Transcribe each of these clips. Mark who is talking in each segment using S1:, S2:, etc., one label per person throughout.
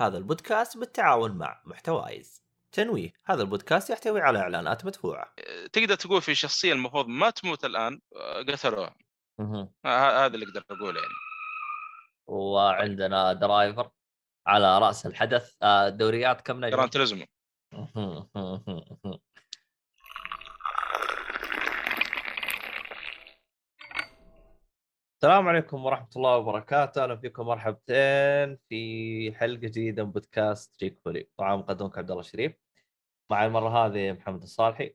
S1: هذا البودكاست بالتعاون مع محتوايز. تنويه هذا البودكاست يحتوي على إعلانات مدفوعة.
S2: تقدر تقول في شخصية المفروض ما تموت الآن آه، قتلوها. آه، هذا اللي أقدر أقوله يعني.
S3: وعندنا driver على رأس الحدث آه، دوريات كم نجم؟
S2: Gran
S3: السلام عليكم ورحمة الله وبركاته، أهلا فيكم مرحبتين في حلقة جديدة من بودكاست جيك فولي، طبعا مقدمك عبد الله الشريف. مع المرة هذه محمد الصالحي.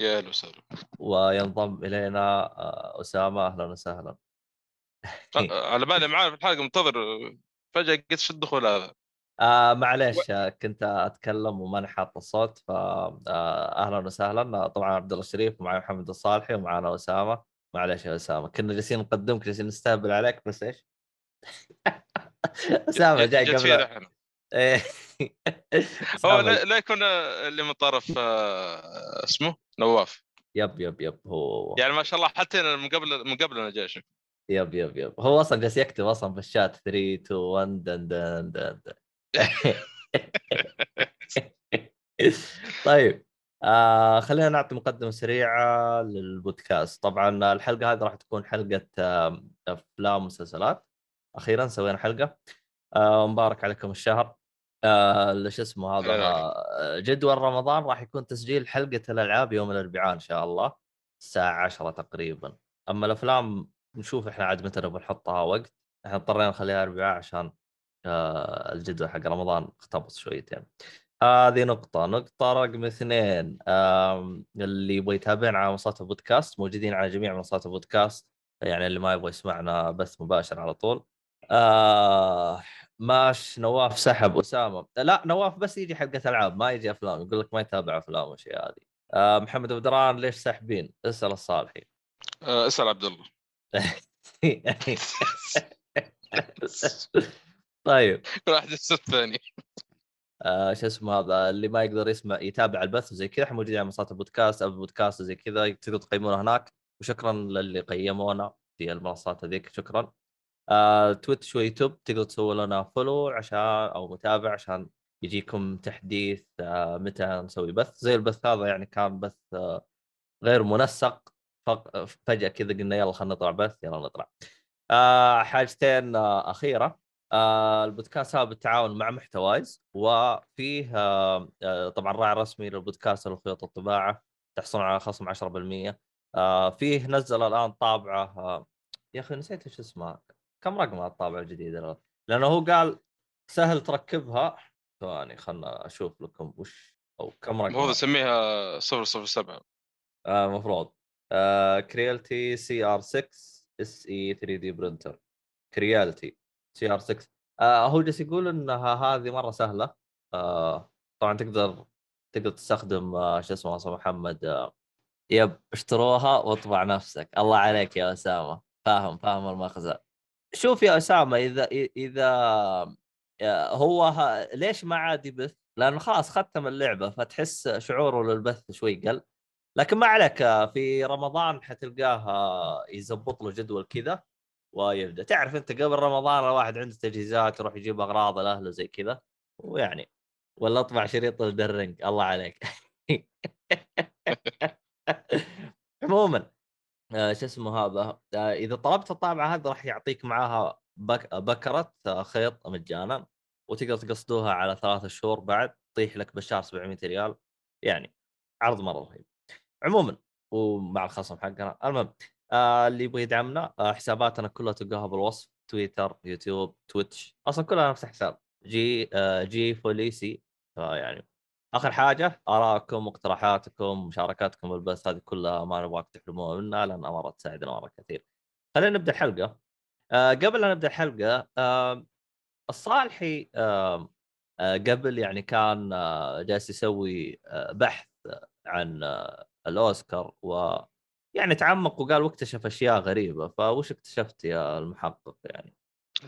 S2: يا أهلا وسهلا.
S3: وينضم إلينا آه، أسامة أهلا وسهلا.
S2: على بالي معاه في الحلقة منتظر فجأة قلت شو الدخول هذا؟
S3: آه معليش و... كنت أتكلم وماني حاط الصوت فاهلا آه وسهلا طبعا عبد الله الشريف ومعي محمد الصالحي ومعنا أسامة معلش يا أسامة كنا جالسين نقدمك جالسين نستهبل عليك بس إيش؟ أسامة جاي قبل
S2: هو لا يكون اللي من طرف آه، اسمه؟ نواف.
S3: يب يب يب هو.
S2: يعني ما شاء الله حتى من قبل من قبل أنا جاي
S3: يب يب يب. هو أصلا جالس يكتب أصلا في الشات 3 2 1 دن دن دن, دن. طيب. آه خلينا نعطي مقدمة سريعة للبودكاست. طبعا الحلقة هذه راح تكون حلقة آه أفلام ومسلسلات. أخيرا سوينا حلقة. آه مبارك عليكم الشهر. آه شو اسمه هذا؟ آه جدول رمضان راح يكون تسجيل حلقة الألعاب يوم الأربعاء إن شاء الله الساعة 10 تقريبا. أما الأفلام نشوف إحنا عاد متى نبغى نحطها وقت. إحنا اضطرينا نخليها أربعاء عشان آه الجدول حق رمضان اختبص شويتين. هذه نقطة، نقطة رقم اثنين اللي يبغى يتابعنا على منصات البودكاست موجودين على جميع منصات البودكاست يعني اللي ما يبغى يسمعنا بث مباشر على طول. آه ماش نواف سحب أسامة. لا نواف بس يجي حلقه العاب ما يجي أفلام يقول لك ما يتابع أفلام والاشياء هذه آه محمد بدران ليش ساحبين؟ اسأل الصالحي.
S2: آه اسأل عبد الله.
S3: طيب.
S2: واحد الثاني.
S3: آه شو اسمه هذا اللي ما يقدر يسمع يتابع البث وزي كذا إحنا موجودين على منصات البودكاست أو بودكاست زي كذا تقدروا تقيمونا هناك. وشكرا للي قيمونا في المنصات هذيك شكرا. آه تويتش ويوتيوب تقدروا تسووا لنا follow عشان أو متابع عشان يجيكم تحديث آه متى نسوي بث. زي البث هذا يعني كان بث آه غير منسق. فجأة كذا قلنا يلا خلينا نطلع بث يلا نطلع. آه حاجتين آه أخيرة. آه البودكاست هذا بالتعاون مع محتوايز وفيه آه آه طبعا راعي رسمي للبودكاست الخيوط الطباعة تحصلون على خصم 10% آه فيه نزل الآن طابعة آه يا أخي نسيت إيش اسمها كم رقم الطابعة الجديدة؟ لأنه هو قال سهل تركبها. ثواني خلنا أشوف لكم وش أو كم رقم.
S2: المفروض اسميها 007
S3: آه المفروض آه Creality CR 6 SE 3D printer Creality CR 6 آه هو جالس يقول إنها هذه مرة سهلة. آه طبعا تقدر تقدر تستخدم آه شو اسمه اسمه محمد آه يب اشتروها واطبع نفسك. الله عليك يا أسامة. فاهم فاهم المغزى شوف يا أسامة إذا إذا هو ها ليش ما عاد يبث؟ لأنه خلاص ختم اللعبة فتحس شعوره للبث شوي قل. لكن ما عليك آه، في رمضان حتلقاه آه، يزبط له جدول كذا. ويبدا تعرف أنت قبل رمضان الواحد عنده تجهيزات يروح يجيب أغراض لاهله زي كذا ويعني ولا أطبع شريط الدرنج الله عليك. عموما آه شو اسمه هذا آه إذا طلبت الطابعة هذه راح يعطيك معاها بك... بكرة آه خيط مجانا وتقدر تقسطوها على ثلاثة شهور بعد تطيح لك بالشهر 700 ريال يعني عرض مرة رهيب. عموما ومع الخصم حقنا المهم آه اللي يبغى يدعمنا آه حساباتنا كلها تلقاها بالوصف. تويتر يوتيوب تويتش أصلا كلها نفس الحساب. جي آه جي فوليسي يعني آخر حاجة آرائكم مقترحاتكم مشاركاتكم بالبث هذه كلها ما نبغاك تحرموها منا لانها مره تساعدنا مره كثير. خلينا نبدأ الحلقة آه قبل لا نبدأ الحلقة آه الصالحي آه آه قبل يعني كان آه جالس يسوي آه بحث عن آه الأوسكار و يعني تعمق وقال واكتشف أشياء غريبة فوش اكتشفت يا المحقق يعني؟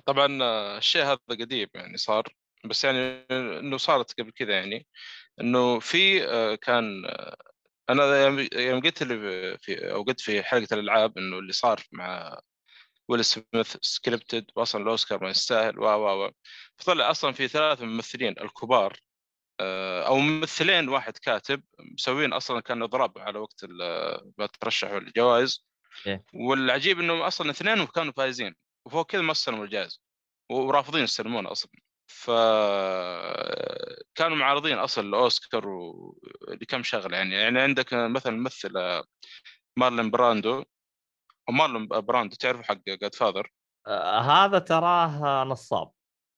S2: طبعا الشيء هذا قديم يعني صار بس يعني إنه صارت قبل كذا يعني إنه في آه، كان آه، أنا يوم قلت اللي في أو قلت في حلقة الألعاب إنه اللي صار مع ويل سميث سكريبتد واصلا الاوسكار ما يستاهل و و و فطلع أصلا في ثلاث ممثلين الكبار أو ممثلين واحد كاتب مسوين أصلا كان اضراب على وقت ترشحوا الجوائز.
S3: إيه.
S2: والعجيب إنهم أصلا اثنين كانوا فايزين وفوق كذا ما استلموا الجائزة ورافضين يستلمونه أصلا. ف كانوا معارضين أصلا الاوسكار و... لكم شغلة يعني. يعني عندك مثلا ممثل آه، مارلين براندو. أو مارلون براندو تعرفه حق Godfather
S3: آه هذا تراه نصاب.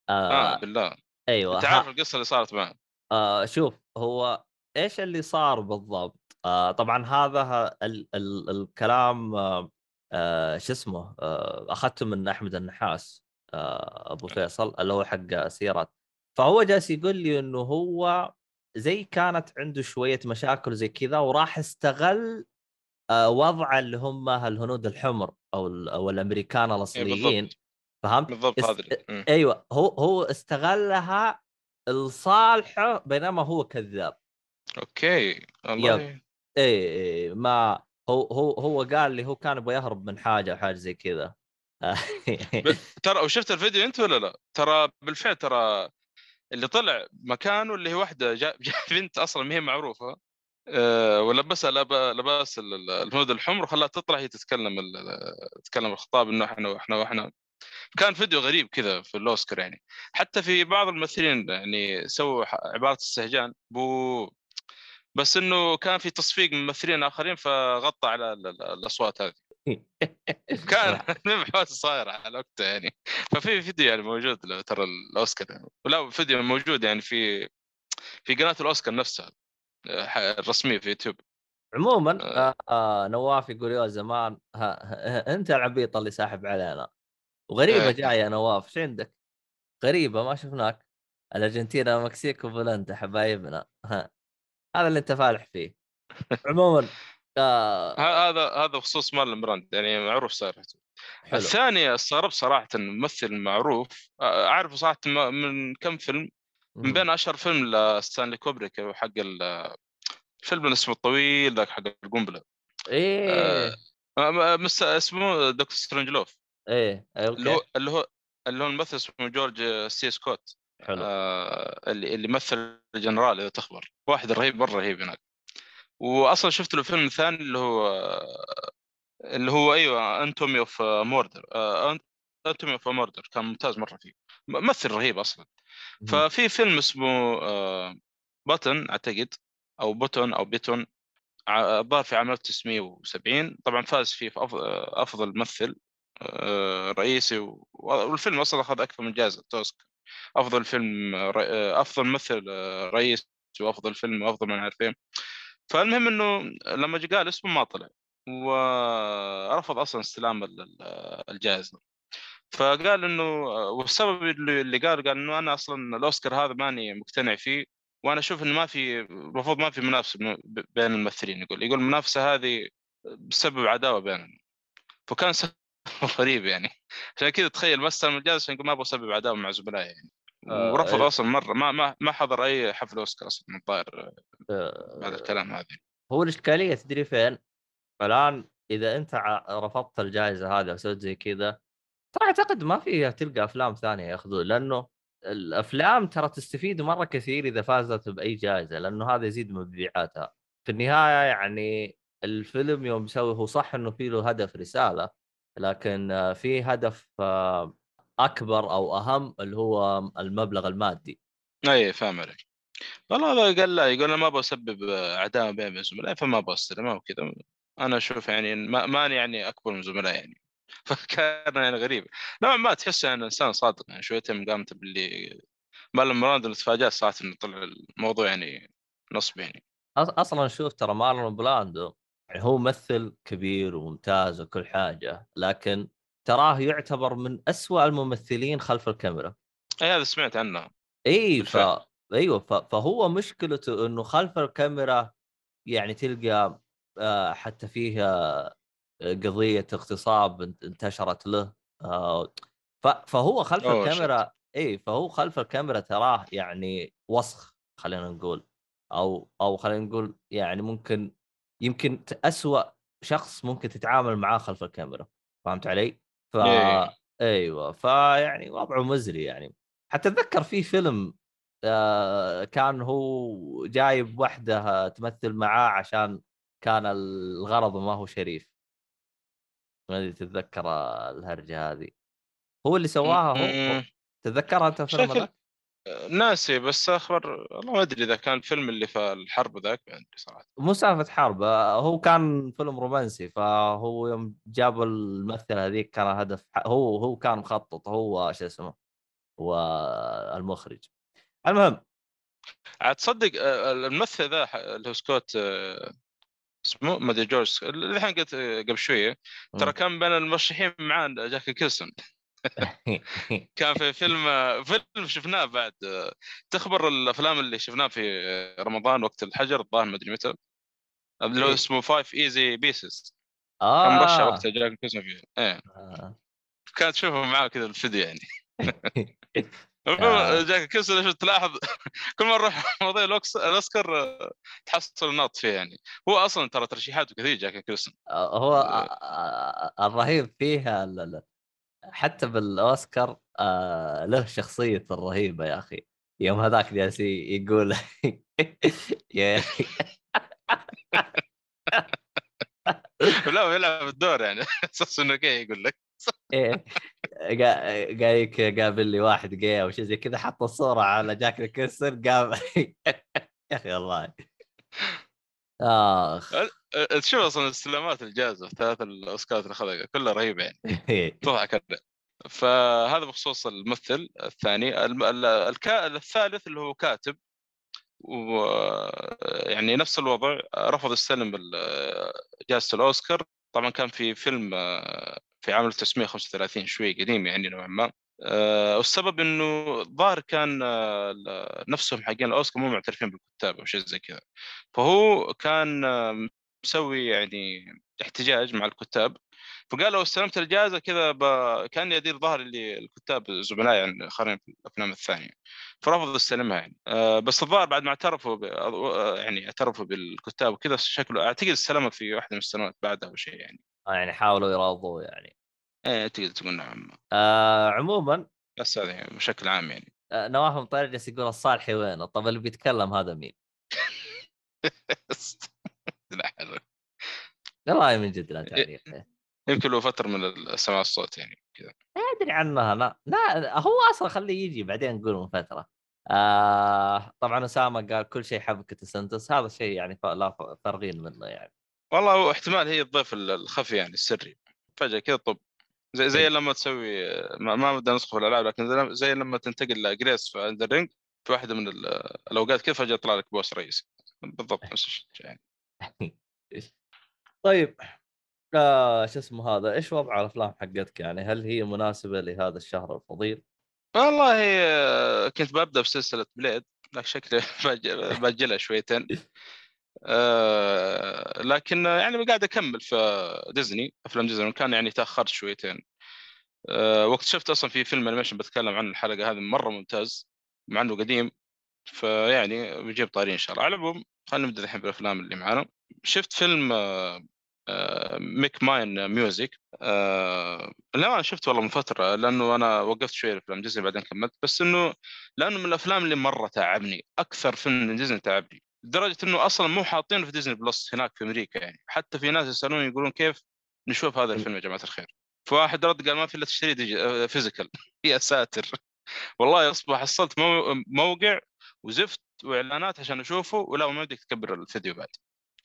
S2: آه
S3: آه
S2: بالله.
S3: أيوه
S2: عارف القصة اللي صارت معه.
S3: آه شوف هو إيش اللي صار بالضبط؟ آه طبعا هذا ال ال الكلام آه آه شو اسمه آه أخذته من أحمد النحاس آه أبو فيصل اللي هو حق سيارات فهو جالس يقول لي إنه هو زي كانت عنده شوية مشاكل زي كذا وراح استغل آه وضع اللي هم الهنود الحمر أو أو الأمريكان
S2: إيه
S3: الأصليين
S2: بالضبط
S3: فهمت؟
S2: بالضبط
S3: است-
S2: هذا اللي- مم.
S3: أيوه هو هو استغلها لصالحه بينما هو كذاب.
S2: أوكي والله.
S3: اي إيه ما هو هو هو قال لي هو كان يبغى يهرب من حاجة أو حاجة زي كذا.
S2: ترى وشفت الفيديو أنت ولا لا؟ ترى بالفعل ترى اللي طلع مكانه اللي هي واحدة جا- جا بنت أصلا ما هي معروفة أه ولبسها لب- لباس ال- ال- الهنود الحمر وخلاها تطلع هي تتكلم تتكلم الخطاب إنه إحنا وإحنا وإحنا كان فيديو غريب كذا في الأوسكار يعني. حتى في بعض الممثلين يعني سووا عبارة استهجان بو بس إنه كان في تصفيق من ممثلين آخرين فغطى على ال- ال- الأصوات هذه. كان حوادث صايره على وقتها يعني. ففي فيديو يعني موجود له ترى الأوسكار. يعني. ولا فيديو موجود يعني في في قناة الأوسكار نفسها آه، الرسمية في يوتيوب.
S3: عموما آه. آه نواف يقول يا زمان ها ها انت العبيط اللي ساحب علينا. وغريبة
S2: إيه.
S3: جاية يا نواف إيش عندك؟ غريبة ما شفناك. الأرجنتين المكسيك وبولندا حبايبنا. ها هذا اللي أنت فالح فيه. عموما آه.
S2: هذا هذا بخصوص مارلون براندو يعني معروف صراحته
S3: حلو.
S2: الثاني استغربت صراحة ممثل معروف آه، اعرفه صراحة م- من كم فيلم من بين أشهر فيلم لستانلي كوبريك حق ال- الفيلم اللي اسمه الطويل ذاك حق القنبلة.
S3: إيه.
S2: آه، آه، مس- اسمه Dr. Strangelove.
S3: إيه أي
S2: اللي هو
S3: أوكي
S2: اللي هو اللي هو الممثل اسمه جورج سي سكوت.
S3: حلو.
S2: آه اللي اللي مثل الجنرال إذا تخبر. واحد رهيب مرة رهيب هناك. واصلا شفت له فيلم ثاني اللي هو اللي هو أيوه Anatomy of a Murder Anatomy of a Murder كان ممتاز مرة فيه. ممثل رهيب أصلا. ففي فيلم اسمه آه، باتن أعتقد أو بوتون أو بيتون الظاهر في عام 1970 طبعا فاز فيه في أف- أفضل ممثل. آه، رئيسي و- والفيلم أصلا أخذ أكثر من جائزه اوسكار أفضل فيلم آه، أفضل ممثل آه، رئيسي وأفضل فيلم وأفضل ما نعرف إيه. فالمهم إنه لما قال اسمه ما طلع ورفض أصلا استلام ال- ال- الجائزه فقال إنه والسبب اللي قال قال إنه أنا أصلا الأوسكار هذا ماني مقتنع فيه وأنا أشوف إنه ما في المفروض ما في منافسة بين الممثلين. يقول يقول المنافسة هذه بسبب عداوة بينهم. فكان سبب غريب يعني عشان كذا تخيل ما استلم الجائزه عشان ما أبغى أسبب عداوه مع زملائي يعني
S3: آه،
S2: ورفض
S3: إيه.
S2: أصلا مرة ما ما ما حضر أي حفل أوسكار أصلا من الظاهر
S3: آه،
S2: بعد الكلام هذا
S3: هو الإشكالية تدري فين؟ الآن إذا أنت رفضت الجائزة هذه وسويت زي كذا ترى أعتقد ما في تلقى أفلام ثانية يأخذون لأنه الأفلام ترى تستفيد مرة كثير إذا فازت بأي جائزة لأنه هذا يزيد مبيعاتها في النهاية يعني الفيلم يوم يسوي هو صح إنه في له هدف رسالة لكن آه، في هدف آه، أكبر أو أهم اللي هو المبلغ المادي.
S2: أي فاهم عليك والله هذا قال لا يقول أنا ما أبغى اسبب عداوه بين زملائي فما أبغى استلمها وكذا أنا أشوف يعني ما ماني يعني أكبر من زملائي يعني. فكان يعني غريب. نوعا ما تحس يعني انسان صادق يعني شويتين قامت باللي ما لما براندو اللي تفاجات صراحة إنه طلع الموضوع يعني نصب يعني.
S3: أصلا شوف ترى مارلون براندو يعني هو ممثل كبير وممتاز وكل حاجة لكن تراه يعتبر من أسوأ الممثلين خلف الكاميرا.
S2: اي هذا سمعت عنه.
S3: إي ف. أيوه ف... فهو مشكلته إنه خلف الكاميرا يعني تلقى آه، حتى فيه آه، قضية اغتصاب انت- انتشرت له آه، ف... فهو خلف الكاميرا إي فهو خلف الكاميرا تراه يعني وسخ خلينا نقول أو أو خلينا نقول يعني ممكن يمكن أسوأ شخص ممكن تتعامل معاه خلف الكاميرا فهمت علي؟ ف
S2: إيه.
S3: أيوه فيعني وضعه مزري يعني حتى اتذكر في فيلم آه، كان هو جايب وحدة تمثل معاه عشان كان الغرض ما هو شريف ما أدري تتذكر الهرجة هذه هو اللي سواها هو. تتذكرها أنت الفيلم
S2: شكل؟ ناسي بس أخبر والله ما أدري إذا كان الفيلم اللي في الحرب ذاك ما أدري صراحة.
S3: مو سالفة حرب آه، هو كان فيلم رومانسي فهو يوم جابوا الممثلة هذيك كان هدف هو هو كان مخطط هو شو اسمه هو المخرج. المهم.
S2: عاد تصدق آه، الممثل ذا اللي هو سكوت آه، اسمه ما أدري جورج اللي الحين قلت قبل شوية ترى. كان بين المرشحين معاه جاك نيكلسون. كان في فيلم فيلم شفناه بعد تخبر الأفلام اللي شفناه في رمضان وقت الحجر الظاهر ما أدري متى. اللي هو
S3: إيه.
S2: اسمه Five Easy Pieces كان
S3: آه.
S2: وقتها جاك نيكلسون فيه. إيه.
S3: آه.
S2: كان تشوفه معاه كذا الفيديو يعني.
S3: آه.
S2: جاك كيلسون شو تلاحظ كل ما نروح مواضيع الأوسكار تحصل النط فيه يعني. هو أصلا ترى ترشيحاته كثير جاك كيلسون
S3: هو آه، آه، الرهيب فيها حتى بالأوسكار آه له شخصية الرهيبة يا أخي. يوم هذاك جالس يقول
S2: لا يلعب الدور يعني. أساس إنه كي يقول لك.
S3: إيه، قايك قابل لي واحد جاي أو شيء زي كذا حط الصورة على جاك نيكلسون قام يا أخي والله.
S2: آخ. تشوف أصلا استلامات الجائزه في ثلاث الأوسكارات اللي اخذها كلها رهيبة يعني. تضحك. فهذا بخصوص الممثل الثاني. الكا... الثالث اللي هو كاتب و يعني نفس الوضع رفض يستلم جائزه الأوسكار. طبعا كان في فيلم في عام 1935 شوي قديم يعني نوعا ما. آه، والسبب إنه الظاهر كان نفسهم حقين الأوسكار مو معترفين بالكتاب أو شيء زي كذا. فهو كان مسوي يعني احتجاج مع الكتاب. فقال لو استلمت الجائزة كذا ب... كأني أدير ظهر اللي الكتاب زملائي يعني الاخرين في الأفلام الثانية. فرفض يستلمها يعني. أه بس الظاهر بعد ما اعترفوا ب... آه، يعني اعترفوا بالكتاب وكذا شكله أعتقد استلمها في واحدة من السنوات بعدها أو شيء يعني.
S3: يعني حاولوا يراضوه يعني.
S2: إيه تقدر تقول نعم.
S3: آه عموما
S2: بس هذا بشكل عام يعني.
S3: آه نواف مطير جالس يقول الصالحي وين؟ طب اللي بيتكلم هذا مين؟
S2: لا حلو.
S3: والله من جد لا تعليق
S2: يمكن له فترة من سماع الصوت يعني كذا.
S3: ما أدري عنها أنا لا هو أصلا خليه يجي بعدين نقول من فترة. آه طبعا أسامة قال كل شيء حبكه السنتس هذا الشيء يعني لا فارغين منه يعني.
S2: والله هو احتمال هي الضيف الخفي يعني السري. فجأة كذا طب زي زي لما تسوي ما, ما بدنا ندخل في الألعاب لكن زي- لما تنتقل لجريس في عند الرينج في واحدة من ال- الأوقات كذا فجأة يطلع لك بوس رئيسي. بالضبط نفس الشيء يعني.
S3: طيب آه شو اسمه هذا إيش وضع الأفلام حقتك يعني؟ هل هي مناسبة لهذا الشهر الفضيل؟
S2: والله آه، كنت ببدأ بسلسلة Blade لكن شكلي باجلها شويتين. آه، لكن يعني قاعد أكمل في ديزني أفلام ديزني كان يعني تأخرت شويتين. آه، وقت شفت أصلا في فيلم animation بتكلم عنه الحلقة هذه مرة ممتاز مع إنه قديم فيعني بجيب طاري إن شاء الله. على العموم خلينا نبدأ الحين بالأفلام اللي معانا. شفت فيلم آه، آه، Make Mine Music؟ آه، لا أنا شفت والله من فترة لأنه أنا وقفت شوية افلام ديزني بعدين كملت. بس إنه لأنه من الأفلام اللي مرة تعبني أكثر فيلم من ديزني تعبني. لدرجة إنه أصلا مو حاطينه في ديزني Plus هناك في أمريكا يعني. حتى في ناس يسالون يقولون كيف نشوف هذا الفيلم يا جماعة الخير؟ فواحد رد قال ما في إلا تشتري physical يا ساتر. والله أصبح حصلت مو... موقع وزفت واعلانات عشان أشوفه ولا ما بدك تكبر الفيديو بعد.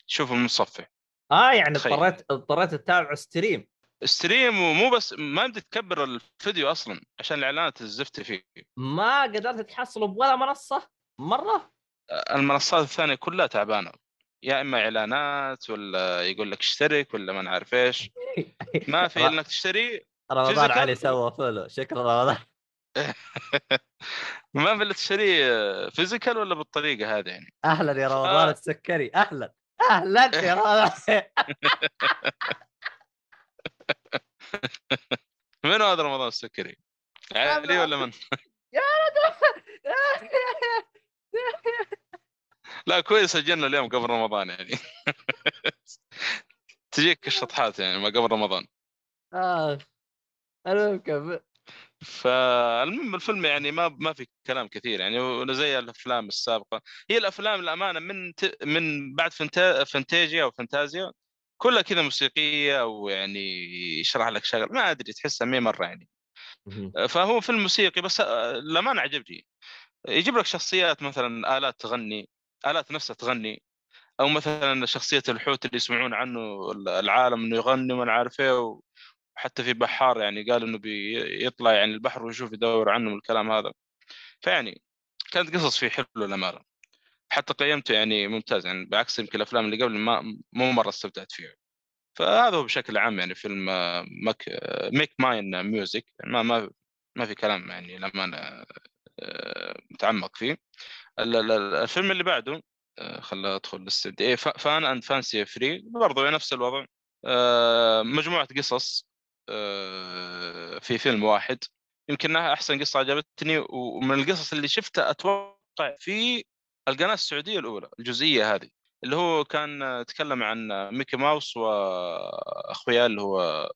S2: شوفه متصفح
S3: آه يعني. اضطريت اضطريت تتابع stream
S2: stream ومو بس ما بدك تكبر الفيديو أصلا عشان الإعلانات الزفت فيه.
S3: ما قدرت تحصله بولا منصة مرة.
S2: المنصات الثانية كلها تعبانة. يا إما إعلانات ولا يقول لك اشترك ولا ما نعرف إيش. ما في إنك تشتري
S3: رمضان؟ علي سوى follow. شكرا رمضان.
S2: ما في الا تشتري physical ولا بالطريقة هذه يعني
S3: أهلا يا رمضان
S2: آه.
S3: السكري أهلا أهلا يا رمضان
S2: من هذا رمضان السكري؟ علي ولا من؟ لا كويس سجلنا اليوم قبل رمضان يعني تجيك الشطحات يعني ما قبل رمضان
S3: آه. المهم كمل
S2: فالمهم الفيلم يعني ما ما في كلام كثير يعني زي الأفلام السابقة. هي الأفلام الامانه من ت... من بعد فنتا... فانتازيا أو فانتازيا كلها كذا موسيقية أو يعني يشرح لك شغله ما أدري تحسها مي مرة يعني. فهو فيلم موسيقي بس الامانه عجبني. يجيب لك شخصيات مثلا آلات تغني آلات نفسها تغني أو مثلا شخصية الحوت اللي يسمعون عنه العالم إنه يغني وما عارف إيه وحتى في بحار يعني قال إنه بيطلع يعني البحر ويشوف يدور عنه والكلام هذا. فيعني كانت قصص فيه حلوة للأمانة. حتى قيمته يعني ممتاز يعني بعكس يمكن الأفلام اللي قبل ما مو مرة استمتعت فيها. فهذا هو بشكل عام يعني فيلم آه، Make Make Mine Music ما ما ما في كلام يعني للأمانة آه، متعمق فيه. ال- ال- ال- الفيلم اللي بعده آه، خلنا أدخل إيه Fun and Fancy Free برضو نفس الوضع. مجموعة قصص. في فيلم واحد. يمكن انها أحسن قصة عجبتني ومن القصص اللي شفتها أتوقع في القناة السعودية الأولى الجزئية هذه اللي هو كان تكلم عن ميكي ماوس وأخوياه اللي هو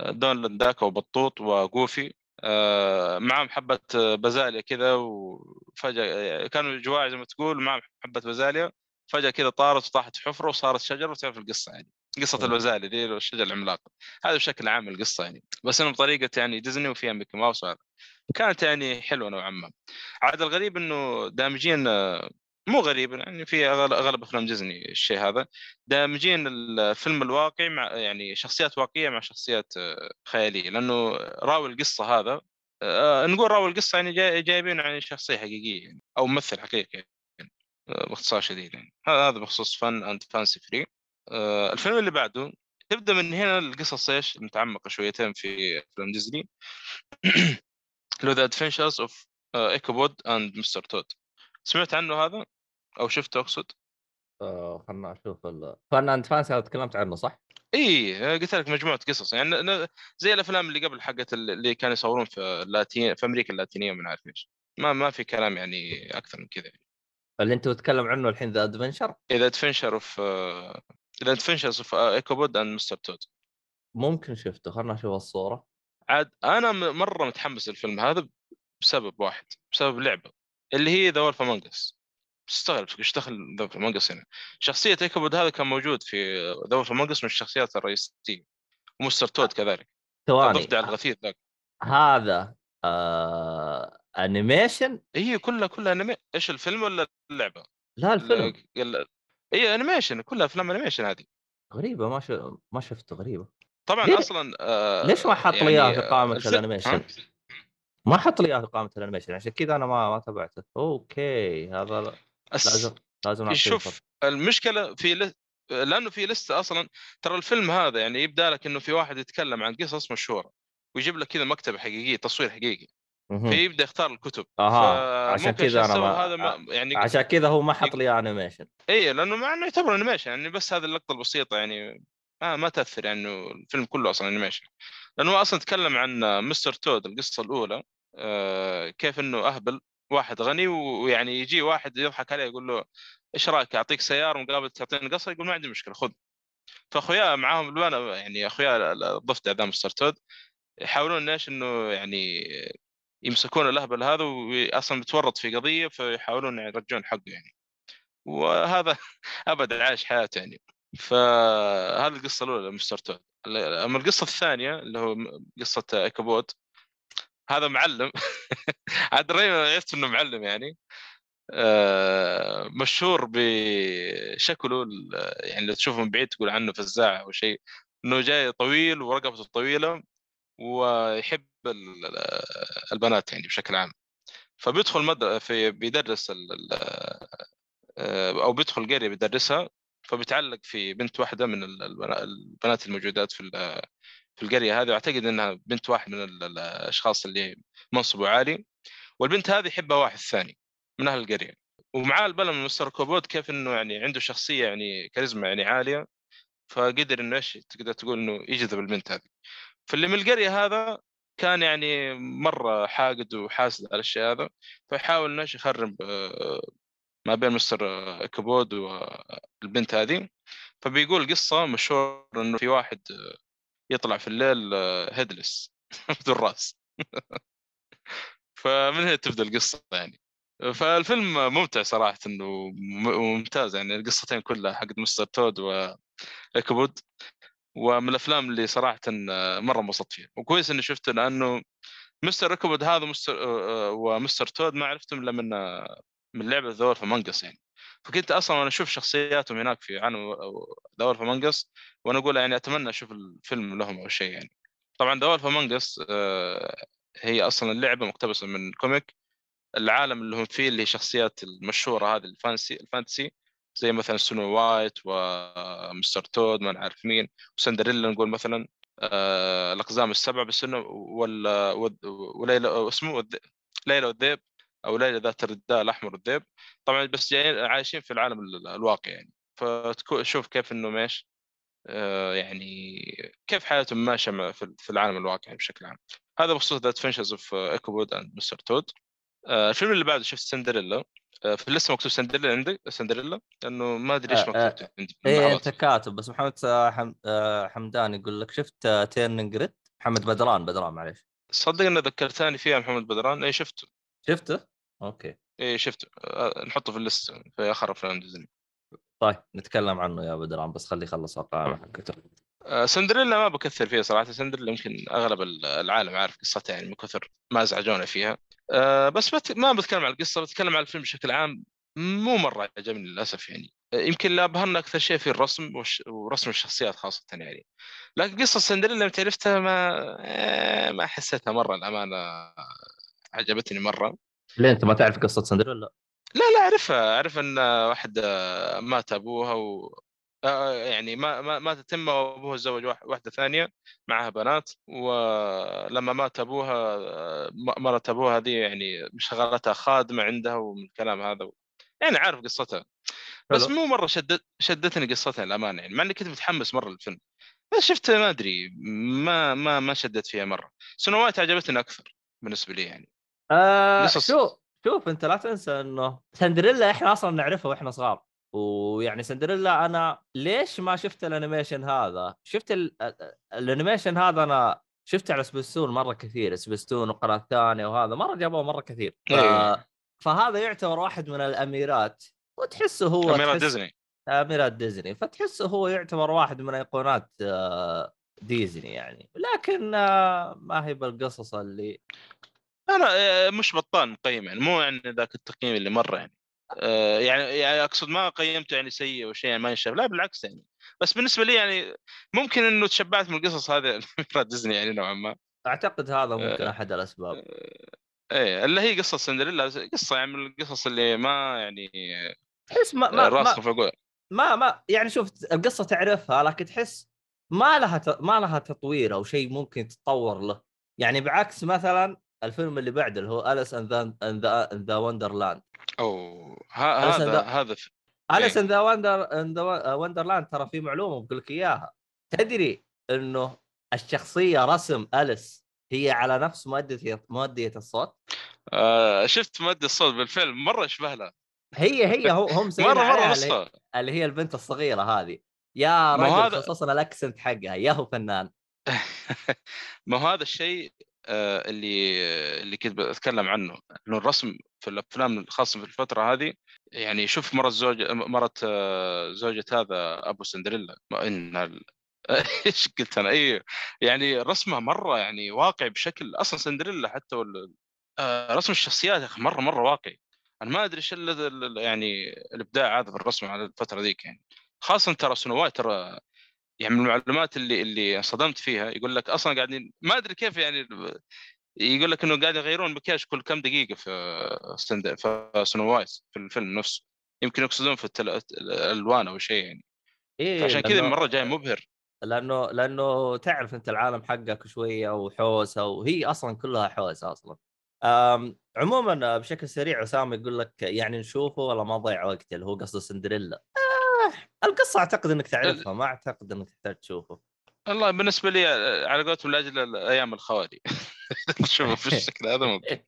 S2: دونالد داك وبطوط وجوفي آه، معهم حبة بازاليا كذا وفجأة كانوا جواع زي ما تقول معهم حبة بازاليا. فجأة كذا طارت وطاحت حفرة وصارت شجرة وتعرف القصة يعني. قصة
S3: مم.
S2: البازاليا دي الشجره العملاقه هذا بشكل عام القصة يعني. بس إنه بطريقة يعني ديزني وفيها ميكي ماوس وهذا. كانت يعني حلوة نوعا ما. عاد الغريب إنه دامجين آه، مو غريب يعني في أغلب أفلام ديزني الشيء هذا. دامجين الفيلم الواقعي مع يعني شخصيات واقعية مع شخصيات آه، خيالية. لأنه راوي القصة هذا آه، نقول راوي القصة يعني جاي جايبين يعني شخصية حقيقية يعني أو ممثل حقيقي يعني باختصار شديد يعني. هذا هذا بخصوص Fun and Fancy Free الفيلم اللي بعده تبدأ من هنا القصص إيش؟ متعمقة شويتين في أفلام ديزني. اللي هو The Adventures of Ichabod and Mr. Toad سمعت عنه هذا؟ أو شفته أقصد؟
S3: آه، خلنا أشوف ال... Fun and Fancy هذا تكلمت عنه صح؟
S2: اي قلت لك مجموعة قصص. يعني زي الأفلام اللي قبل حقت اللي كانوا يصورون في اللاتين في أمريكا اللاتينية وما عارف إيش. ما ما في كلام يعني أكثر من كذا.
S3: اللي أنت تتكلم عنه الحين The Adventure
S2: The Adventure of The Adventures of Ichabod and Mr. Toad
S3: ممكن شفته خلنا أشوف الصورة.
S2: عاد أنا مرة متحمس للفيلم هذا بسبب واحد بسبب لعبة اللي هي The Wolf Among Us تستغرب إيش دخل The Wolf Among Us هنا. شخصية Ichabod هذا كان موجود في The Wolf Among Us من الشخصيات الرئيسية و Mr. Toad كذلك.
S3: ثواني
S2: ضفدع الغثيث ذاك.
S3: هذا آه... animation
S2: هي كلها كلها انمي إيش الفيلم ولا اللعبة؟
S3: لا الفيلم.
S2: هي animation كلها أفلام animation هذه
S3: غريبة ما ش... ما شفته غريبة
S2: طبعا
S3: ليه؟
S2: أصلا آه
S3: ليش ما حط لي
S2: يعني،
S3: اياه في قائمة
S2: الف-
S3: ال
S2: animation؟
S3: ما حط لي إياه في قائمة ال animation عشان كذا أنا ما ما تابعته okay هذا
S2: أس...
S3: لازم لازم.
S2: شوف المشكلة في ل... لأنه في لستة أصلا ترى الفيلم هذا يعني يبدأ لك إنه في واحد يتكلم عن قصص مشهورة ويجيب لك كذا مكتبة حقيقية تصوير حقيقي. فيبدأ يختار الكتب.
S3: أها. عشان كذا
S2: أنا
S3: ما
S2: هذا ما يعني
S3: عشان كذا هو ما حط لي animation
S2: اي لأنه مع إنه يعتبر animation يعني بس هذه اللقطة البسيطة يعني ما ما تأثر يعني الفيلم كله أصلا animation لأنه أصلا تكلم عن Mr. Toad القصة الأولى آه، كيف إنه أهبل واحد غني ويعني يجي واحد يضحك عليه يقول له إيش رأيك أعطيك سيارة مقابل تعطيني قصر يقول ما عندي مشكلة خذ. فاخوياه معاهم البنا يعني اخوياه الضفدع ذا Mr. Toad يحاولون إيش إنه يعني يمسكون الأهبل هذا واصلا متورط في قضية فيحاولون يرجعون حقه يعني. وهذا ابدا عايش حياته يعني. فهذه القصة الأولى لمستر تود. أما القصة الثانية اللي هو قصة ايكوبود هذا معلم. عاد عرفت إنه معلم يعني. آه، مشهور بشكله يعني لو تشوفه من بعيد تقول عنه فزاع أو شيء إنه جاي طويل ورقبته طويلة ويحب ال- البنات يعني بشكل عام. فبيدخل مد... في بيدرس ال... آه، أو بيدخل قرية بيدرسها فبيتعلق في بنت واحدة من ال- البنا- البنات الموجودات في في القرية هذه. وأعتقد إنها بنت واحد من ال- الأشخاص اللي منصبه عالي. والبنت هذه يحبها واحد ثاني من أهل القرية. ومعاه البلا من مستر كوبود كيف إنه يعني عنده شخصية يعني كاريزما يعني عالية فقدر إنه إيش تقدر تقول إنه يجذب البنت هذه. فاللي من القرية هذا كان يعني مرة حاقد وحاسد على الشيء هذا فيحاول إنه يخرب آه، ما بين Mr. آه، Ichabod والبنت هذه. فبيقول قصة مشهور إنه في واحد آه، يطلع في الليل headless بدون راس فمن هنا تبدأ القصة يعني. فالفيلم ممتع صراحة إنه ممتاز يعني. القصتين كلها حق Mr. Toad و Ichabod ومن الأفلام اللي صراحة مرة انبسطت فيها. وكويس إني شفته لأنه Mr. Ichabod هذا Mr. و Mr. Toad ما عرفتهم إلا من من لعبة The Wolf Among Us يعني. فكنت أصلا وأنا أشوف شخصياتهم هناك في عالم The Wolf Among Us وأنا أقول يعني أتمنى أشوف الفيلم لهم أو شيء يعني. طبعا The Wolf Among Us هي أصلا اللعبة مقتبسة من comic. العالم اللي هم فيه اللي هي شخصيات المشهورة هذه ال fancy ال fantasy. زي مثلا Snow White و Mr. Toad ما نعرف مين وسندريلا نقول مثلا آه الأقزام السبعه بس انه ولا وليلى اسمه ليلى والذئب أو ليلى ذات الرداء الأحمر والذئب. طبعا بس جايين عايشين في العالم الواقع يعني. فتشوف كيف إنه ماشي آه يعني كيف حياتهم ماشية في العالم الواقعي بشكل عام. هذا بخصوص The Adventures of Ichabod and Mr. Toad الفيلم اللي بعده شفت سندريلا؟ آه، في لسه مكتوب سندريلا عندك سندريلا لأنه ما أدري إيش
S3: آه، آه،
S2: مكتوب
S3: عندي إيه انت كاتب بس محمد حمدان يقول لك شفت Turning Red محمد بدران بدران معليش.
S2: صدق إنه ذكرتني فيها محمد بدران. اي شفته.
S3: شفته؟ okay.
S2: اي شفته. نحطه في ال list في آخر أفلام ديزني.
S3: طيب نتكلم عنه يا بدران بس خليه يخلص القائمه حقته.
S2: سندريلا ما بكثر فيها صراحة. سندريلا يمكن أغلب العالم عارف قصتها يعني من كثر ما أزعجونا فيها. آه، بس بت... ما بتكلم عن القصة بتكلم عن الفيلم بشكل عام. مو مرة عجبني للأسف يعني. آه، يمكن لا ابهرنا أكثر شيء في الرسم وش... ورسم الشخصيات خاصة يعني. لكن قصة سندريلا متى عرفتها ما آه، ما حسيتها مرة. الأمانة عجبتني مرة.
S3: ليه أنت ما تعرف قصة سندريلا؟
S2: لا لا أعرفها. أعرف إن واحد مات أبوها و آه، يعني ما ما ماتت امها وابوها تزوج واحدة ثانية معها بنات ولما مات أبوها مرت أبوها هذه يعني شغلتها خادمة عندها ومن الكلام هذا يعني عارف قصتها. بس مو مرة شدت شدتني قصتها الامانه يعني مع إني كنت متحمس مرة للفيلم. بس شفت ما أدري ما ما ما شدت فيها مرة. سنوات عجبتني أكثر بالنسبة لي يعني.
S3: آه شوف شوف أنت لا تنسى إنه سندريلا إحنا أصلا نعرفها وإحنا صغار. ويعني سندريلا أنا ليش ما شفت الأنيميشن هذا؟ شفت ال... الأنيميشن هذا أنا شفته على سبيستون مرة كثير سبيستون وقناه ثانية وهذا مرة جابوه مرة كثير ف... إيه. فهذا يعتبر واحد من الأميرات وتحسه هو
S2: أميرات تحس... ديزني
S3: أميرات ديزني فتحسه هو يعتبر واحد من أيقونات آه، ديزني يعني لكن آه، ما هي بالقصص اللي
S2: أنا آه، مش بطال مقيم يعني مو يعني ذاك التقييم اللي مرة يعني آه، يعني يعني أقصد ما قيمته يعني سيء أو شيء يعني ما ينشاف. لا بالعكس يعني. بس بالنسبة لي يعني ممكن إنه تشبعت من القصص هذه ديزني يعني نوعا ما.
S3: أعتقد هذا ممكن آه، أحد الأسباب.
S2: إيه اللي هي قصة سندريلا. قصة يعني من القصص اللي ما يعني
S3: تحس ما ما ما, ما ما يعني شوف القصة تعرفها لكن تحس ما لها ما لها تطوير أو شيء ممكن تتطور له. يعني بعكس مثلا الفيلم اللي بعده اللي هو أليس in the Wonderland
S2: أوه هذا هذا
S3: أليس in the Wonder in the Wonderland ترى في معلومة بقول لك إياها. تدري إنه الشخصية رسم اليس هي على نفس مؤدية مؤدية الصوت؟
S2: آه شفت مؤدي الصوت بالفيلم مرة يشبه له
S3: هي هي هم
S2: مرة مرة نسخة
S3: اللي هي البنت الصغيرة هذه. يا رجل هذا... خصوصا ال accent حقها يا هو فنان.
S2: ما هذا الشيء اللي اللي كنت بتكلم عنه إنه الرسم في الأفلام الخاصه في الفترة هذه يعني شوف مرت زوج مرت آه، زوجة هذا أبو سندريلا إن إيش قلت أنا؟ اي يعني رسمه مرة يعني واقعي بشكل أصلا سندريلا حتى آه، رسم الشخصيات يا أخي مرة مرة واقعي. أنا ما أدري إيش يعني الإبداع هذا في الرسم على الفترة ذيك يعني. خاصة ترى سنوات ترى يعني من المعلومات اللي اللي صدمت فيها يقول لك أصلا قاعدين ما أدري كيف يعني يقول لك إنه قاعد يغيرون المكياج كل كم دقيقة في ستند في سنو وايز في الفيلم نفسه. يمكن يقصدون في التل... الألوان أو شيء يعني. إيه عشان كذا مرة جاي مبهر.
S3: لأنه لأنه تعرف أنت العالم حقك شوية وحوسه وهي أصلا كلها حوسة أصلا. عموما بشكل سريع أسامة يقول لك يعني نشوفه ولا ما ضيع وقت اللي هو قصده سندريلا. القصة أعتقد إنك تعرفها ما أعتقد إنك تحتاج تشوفه
S2: والله بالنسبة لي على قولتهم لأجل أيام الخوالي شوفه في الشكل هذا ممكن.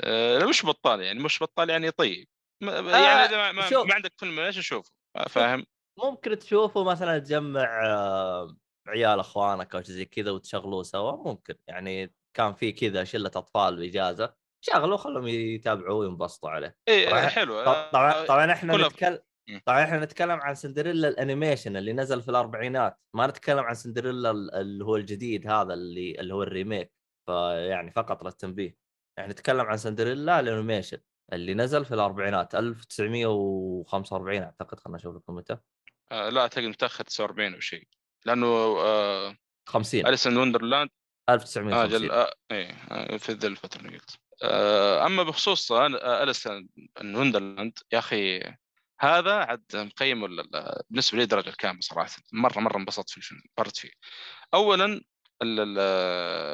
S2: آه، مش بطال يعني مش بطال يعني طيب. يعني آه إذا ما, ما عندك فيلم إيش أشوفه؟ فاهم.
S3: ممكن تشوفه مثلا تجمع آه عيال أخوانك أو شيء زي كذا وتشغلوه سوا ممكن. يعني كان في كذا شلة أطفال بإجازة شغلوا خلهم يتابعوه وينبسطوا عليه.
S2: اي حلو.
S3: طب- طبعا
S2: آه،
S3: طبعا
S2: إحنا
S3: نتكلم. طبعا إحنا نتكلم عن سندريلا الانيميشن اللي نزل في الأربعينات ما نتكلم عن سندريلا ال- اللي هو الجديد هذا اللي اللي هو ال remake فيعني فقط للتنبيه. إحنا نتكلم عن سندريلا الانيميشن اللي نزل في الأربعينات 1945 أعتقد خلنا نشوف لكم متى.
S2: آه، لا أعتقد متأخر 49 أو شيء. لأنه آه
S3: 50
S2: أليس in Wonderland.
S3: آه 1950
S2: جل آه إيه آه، في ذي الفترة اللي قلت. آه أما بخصوص أليس in Wonderland يا أخي هذا عاد مقيم؟ بالنسبة لي درجة كاملة صراحة. مرة مرة انبسطت في الفيلم مرة فيه. اولا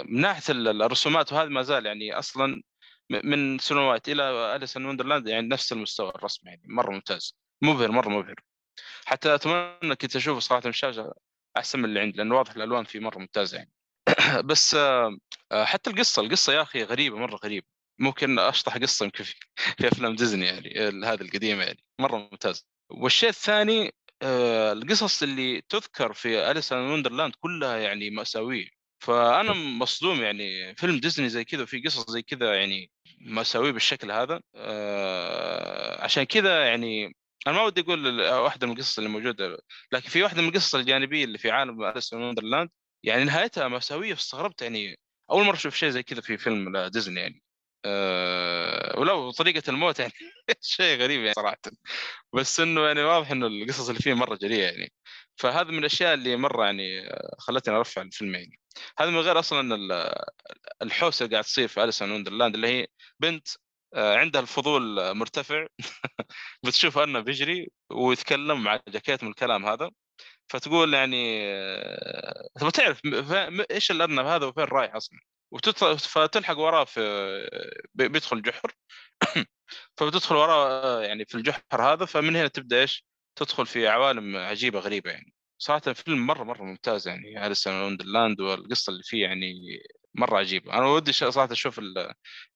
S2: من ناحية ال- الرسومات وهذا ما زال يعني أصلا من سنو وايت إلى أليس in Wonderland يعني نفس المستوى الرسم يعني مرة ممتاز. مبهر مرة مبهر. حتى أتمنى كنت أشوفه صراحة من الشاشة أحسن من اللي عندي لأنه واضح الألوان فيه مرة ممتازة يعني. بس آه، حتى القصة القصة يا أخي غريبة مرة غريبة. ممكن أشطح قصة يمكن في, في أفلام ديزني يعني ال- هذه القديمة يعني مرة ممتاز والشيء الثاني آه، القصص اللي تذكر في أليس in Wonderland كلها يعني مأساوية. فأنا مصدوم يعني فيلم ديزني زي كذا وفي قصص زي كذا يعني مأساوية بالشكل هذا. آه، عشان كذا يعني أنا ما ودي أقول واحدة من القصص اللي موجودة لكن في واحدة من القصص الجانبية اللي في عالم أليس in Wonderland يعني نهايتها مأساوية فاستغربت يعني أول مرة أشوف شيء زي كذا في فيلم ديزني يعني. أه ولو طريقة الموت يعني شيء غريب يعني صراحة. بس إنه يعني واضح إنه القصص اللي فيه مرة جريئة يعني. فهذا من الأشياء اللي مرة يعني آه، خلتني أرفع الفيلم يعني هذا من غير أصلا ال- الحوسة اللي قاعد تصير في اليس ان وندرلاند اللي هي بنت آه، عندها الفضول آه، مرتفع بتشوف أنه بيجري ويتكلم مع جاكيت من الكلام هذا. فتقول يعني آه، تبغى تعرف إيش الارنب هذا وفين رايح أصلا؟ وتدخل فتلحق وراه في بي- بيدخل جحر. فبتدخل وراه آه، يعني في الجحر هذا فمن هنا تبدأ إيش؟ تدخل في عوالم عجيبة غريبة يعني. صراحة الفيلم مرة مرة ممتاز يعني. أليس in Wonderland والقصة اللي فيه يعني مرة عجيبة. أنا ودي صراحة أشوف ال-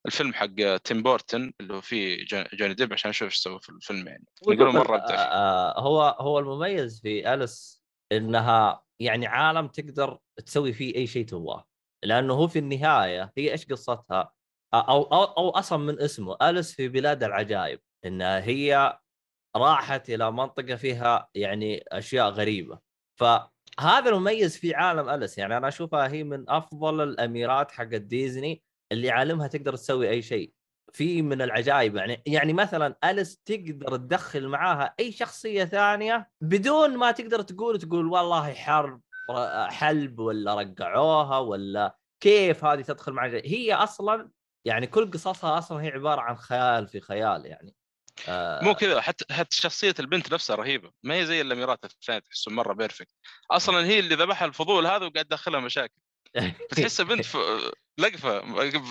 S2: الفيلم حق تيم بورتن اللي هو فيه جون- جوني ديب عشان أشوف إيش سوى في الفيلم يعني. يقولون مرة ابدع فيه
S3: آه، هو هو المميز في اليس إنها يعني عالم تقدر تسوي فيه أي شيء تبغاه. لأنه هو في النهاية هي إيش قصتها؟ أو أو أو أصلا من اسمه أليس في بلاد العجائب انها هي راحت إلى منطقة فيها يعني أشياء غريبة. فهذا المميز في عالم أليس. يعني أنا أشوفها هي من أفضل الأميرات حق ديزني اللي عالمها تقدر تسوي أي شيء. في من العجائب يعني يعني مثلا أليس تقدر تدخل معاها أي شخصية ثانية بدون ما تقدر تقول تقول والله حرب حلب ولا رقعوها ولا كيف هذه تدخل مع هي أصلا يعني كل قصصها أصلا هي عبارة عن خيال في خيال يعني آه.
S2: مو كذا حتى حتى شخصية البنت نفسها رهيبة ما هي زي الأميرات الثانية تحسهم مرة بيرفكت أصلا هي اللي ذبحها الفضول هذا وقاعد تدخلها مشاكل. بتحسها بنت ف... لقفة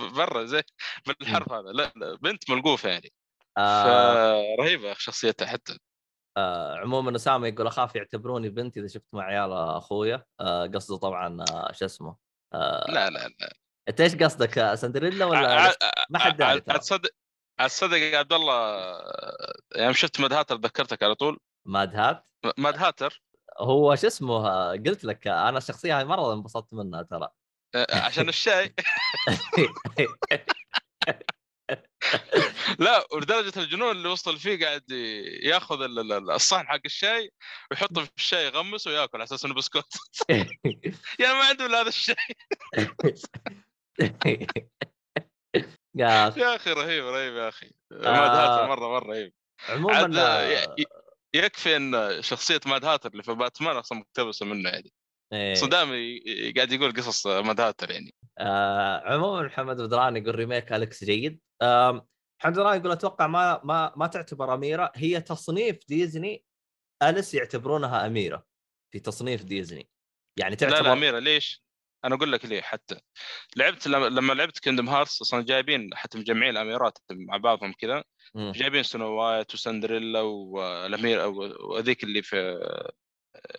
S2: برا زي بالحرف هذا. لا, لا بنت ملقوفة يعني.
S3: آه.
S2: فرهيبه شخصيتها حتى.
S3: آه عموما أسامة يقول أخاف يعتبروني بنت إذا شفت مع عيال أخويا. آه قصده طبعا آه شو اسمه آه
S2: لا لا لا.
S3: أنت إيش قصدك آه، سندريلا ولا ما حد داري
S2: تصدق عاد تصدق يا عبد الله يعني شفت ماد هاتر ذكرتك على طول.
S3: ماد هات؟
S2: ماد هاتر.
S3: هو شو اسمه آه، قلت لك آه، أنا الشخصيه هاي مرة انبسطت منها ترى.
S2: آه، عشان الشاي. لا ولدرجة الجنون اللي وصل فيه قاعد ياخذ ال- ال- الصحن حق الشاي ويحطه في الشاي يغمس وياكل على أساس إنه بسكوت. يا ما عنده الا هذا الشاي.
S3: يا
S2: أخي. رهيب رهيب يا أخي. ماد
S3: آه.
S2: هاتر مرة مرة رهيب.
S3: عموما آه،
S2: ي- يكفي إن شخصية ماد هاتر اللي في باتمان أصلا مقتبسة منه يعني.
S3: إيه.
S2: ي- قاعد يقول قصص ماد هاتر يعني.
S3: آه عموما محمد بدران يقول remake أليس جيد. آم، محمد بدران يقول أتوقع ما ما ما تعتبر أميرة. هي تصنيف ديزني أليس يعتبرونها أميرة في تصنيف ديزني. يعني
S2: لا
S3: تعتبر
S2: لا أميرة. ليش؟ أنا أقول لك ليه. حتى لعبت لما لعبت Kingdom Hearts أصلا جايبين حتى مجمعين الأميرات مع بعضهم كذا. جايبين سنو وايت وسندريلا والامير وذيك اللي في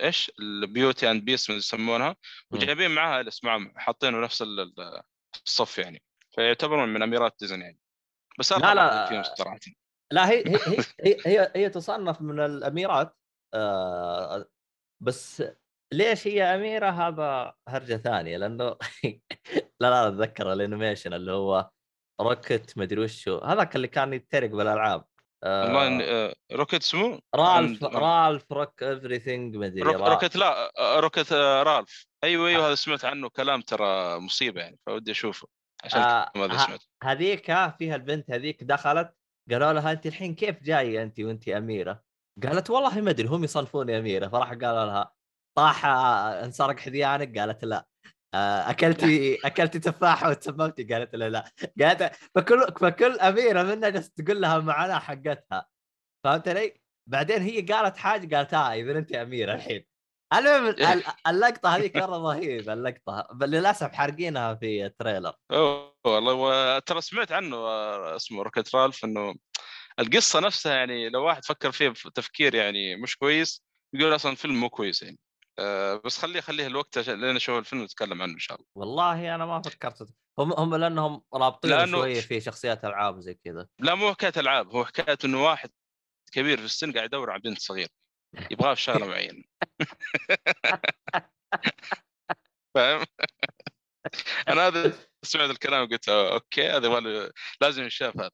S2: إيش؟ ال Beauty and Beast
S3: يسمونها.
S2: وجايبين معاها اليس معهم حاطينه نفس ال- ال- الصف يعني. فيعتبرون من أميرات ديزني يعني. بس
S3: لا، لا.
S2: فيهم صراحة.
S3: لا هي هي هي هي, هي, هي تصنف من الأميرات آه بس ليش هي أميرة؟ هذا هرجة ثانية لأنه لا لا أتذكر الأنيميشن اللي هو Wreck-It مدري وش هو هذاك اللي كان يترك بالألعاب.
S2: والله
S3: آه.
S2: آه، روكيت سمو
S3: رالف رالف روك ايفري ثينج مدري
S2: روك
S3: را-
S2: روكيت لا آه، روكيت آه، رالف. أيوه أيوه هذا سمعت عنه كلام ترى مصيبة يعني فودي أشوفه عشان
S3: آه،
S2: ما ادري سمعت
S3: هذيك ها، فيها البنت هذيك دخلت قالوا لها انت الحين كيف جاية انت وانت أميرة؟ قالت والله ما أدري هم يصنفوني أميرة فراح قالوا لها طاح انسرق حذيانك؟ قالت لا. اكلتي أكلتي تفاحة وتسممتي قالت لا لا. قالت فكل فكل أميرة منها جالسة تقول لها المعاناه حقتها. فهمت علي؟ بعدين هي قالت حاجة قالت آه اذا انت أميرة الحين. المهم ال- اللقطة هذيك مره رهيبة اللقطة. للأسف حارقينها في ال
S2: trailer. أوه والله و- ترى سمعت عنه آه، اسمه Wreck-It رالف إنه القصة نفسها يعني لو واحد فكر فيها بتفكير يعني مش كويس يقول أصلا فيلم مو كويس يعني. آه، بس خليه خليه الوقت لين أشوف الفيلم نتكلم عنه إن شاء الله.
S3: والله أنا ما فكرت. هم هم لأنهم رابطين
S2: لأنه-
S3: شوية في شخصيات ألعاب زي كذا.
S2: لا مو حكاية ألعاب هو حكاية إنه واحد كبير في السن قاعد يدور على بنت صغيرة يبغاها في شغله معينه فاهم؟ أنا هذا سمعت الكلام قلت آه، okay هذا لازم ينشاف هذا.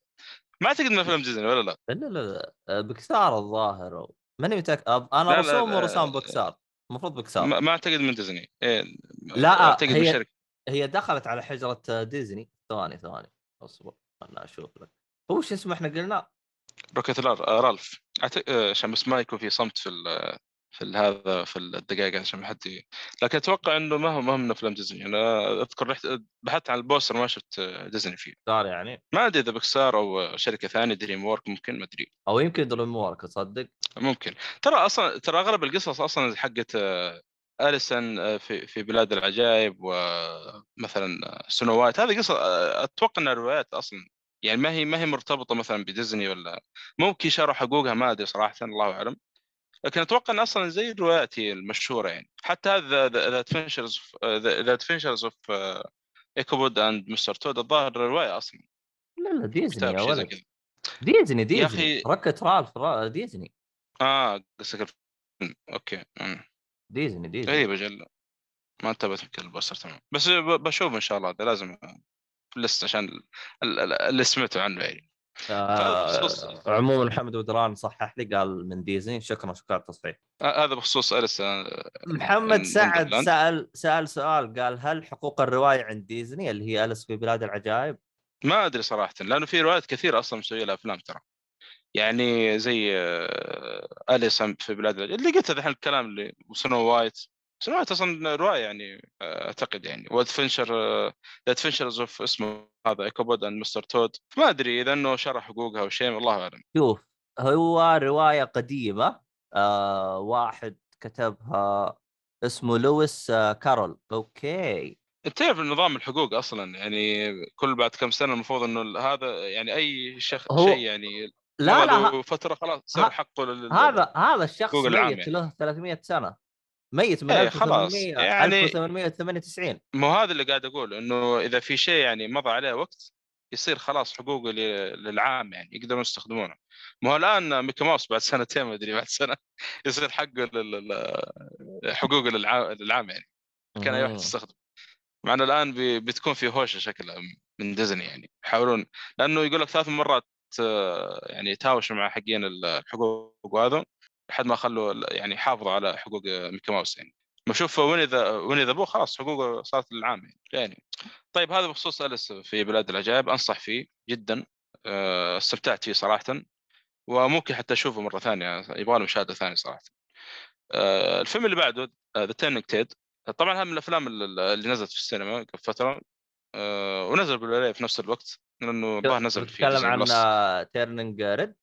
S2: ما أعتقد إنه فيلم ديزني ولا لا.
S3: لا لا لا بيكسار الظاهر. ماني متأكد. أب-
S2: أنا
S3: رسوم. ورسام بيكسار المفروض بكسار
S2: ما ما أعتقد من ديزني. إيه
S3: لا،
S2: أعتقد من
S3: هي-
S2: شركه
S3: هي دخلت على حجرة ديزني. ثواني ثواني. أصبر أنا أشوف لك. هو شو اسمه إحنا قلنا؟
S2: Wreck-It Ralph عشان بس ما يكون في صمت في ال- في هذا في الدقائق عشان ما حد لكن أتوقع إنه ما هو ما هو من أفلام ديزني. أنا أذكر رحت بحثت عن البوستر ما شفت ديزني فيه.
S3: كسار يعني؟
S2: ما أدري إذا بكسار أو شركة ثانية DreamWorks ممكن ما أدري.
S3: أو يمكن DreamWorks تصدق؟
S2: ممكن. ترى أصلا ترى أغلب القصص أصلا حقت أليس في في بلاد العجائب ومثلا سنو وايت. هذه قصة أتوقع إنها روايات أصلا. يعني ما هي ما هي مرتبطة مثلا بديزني ولا ممكن شروا حقوقها ما أدري صراحة الله أعلم. لكن أتوقع إن أصلا زي الروايات هي المشهورة يعني. حتى هذا the adventures the Adventures of Ichabod and Mr. Toad الظاهر روايه أصلا.
S3: لا لا ديزني يا ولد. ديزني ديزني
S2: أخي-
S3: Wreck-It Ralph را- ديزني
S2: آه قصدك أوكي.
S3: ديزني ديزني
S2: غريبة أجل ما انتبهت يمكن البوستر تمام. بس بشوف إن شاء الله هذا لازم في ال list عشان ال- ال- ال- اللي سمعته عنه يعني.
S3: عموما محمد بدران صحح لي قال من ديزني شكرا شكرا على التصحيح
S2: آه، هذا بخصوص أليس آه،
S3: محمد سعد. سأل سأل سؤال قال هل حقوق الرواية عند ديزني اللي هي أليس في بلاد العجائب؟
S2: ما أدري صراحة لأنه في روايات كثيرة أصلا مسوية لها أفلام ترى يعني زي آه، أليس في بلاد العجائب. اللي قلت الحين الكلام اللي وسنو وايت وايت أصلا رواية يعني أعتقد يعني. و adventure the Adventures of اسمه هذا Ichabod and Mr. Toad. ما أدري إذا إنه شرى حقوقها أو شيء والله أعلم.
S3: شوف هو رواية قديمة آه واحد كتبها اسمه لويس آه كارول. أوكي.
S2: أنت تعرف نظام الحقوق أصلا؟ يعني كل بعد كم سنة المفروض إنه هذا يعني أي شخص
S3: هو-
S2: شيء يعني
S3: لا لا
S2: فترة خلاص صار حقه لل...
S3: هذا هذا الشخص ميت
S2: يعني.
S3: له 300 سنة. ميت من
S2: إيه،
S3: 1800
S2: خلاص. يعني-
S3: 1898
S2: مو هذا اللي قاعد أقول إنه إذا في شيء يعني مضى عليه وقت يصير خلاص حقوقه للعام يعني يقدرون يستخدمونه. ما هو الآن ميكي ماوس بعد سنتين ما أدري بعد سنة يصير حقه لل... حقوقه للعام, يعني. كان اي واحد. يستخدم. مع إنه الآن بي- بتكون في هوشة شكلها من ديزني يعني. يحاولون لأنه يقول لك ثلاث مرات آه، يعني تهاوشوا مع حقين الحقوق وهذا. لحد ما خلوا يعني حافظوا على حقوق ميكي ماوس يعني. ما شوف وين إذا وين إذا خلاص حقوقه صارت للعام يعني. يعني. طيب هذا بخصوص أليس في بلاد العجائب أنصح فيه جدا آه، استمتعت فيه صراحة وممكن حتى أشوفه مرة ثانية يبغى له مشاهدة ثانية صراحة. آه، الفيلم اللي بعده the Turning ted طبعا هذا من الأفلام اللي نزلت في السينما قبل فترة آه، ونزل بال play في نفس الوقت لأنه الظاهر نزل في
S3: تتكلم عن Turning Red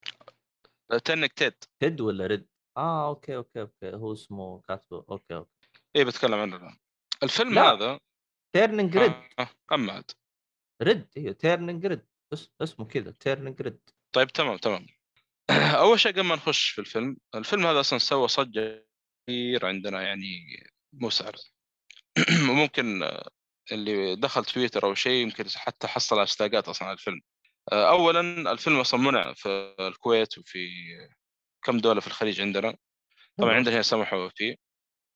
S2: Turning ted
S3: ted ولا Red؟ آه أوكي أوكي أوكي. هو اسمه كاتبه. أوكي أوكي.
S2: اي بتكلم عنه. الآن. الفيلم
S3: لا.
S2: هذا
S3: Turning Red
S2: آه، اما عاد
S3: Red أيوه Turning Red أس- اسمه كذا Turning Red
S2: طيب تمام تمام. أول شيء قبل ما نخش في الفيلم الفيلم هذا أصلا سوى ضجة كثير عندنا يعني مو سهل وممكن اللي دخل تويتر أو شيء يمكن حتى حصل هاشتاجات أصلا على الفيلم. آه، اولا الفيلم أصلا منع في الكويت وفي كم دولة في الخليج عندنا؟ طبعا. عندنا هنا سمحوا فيه.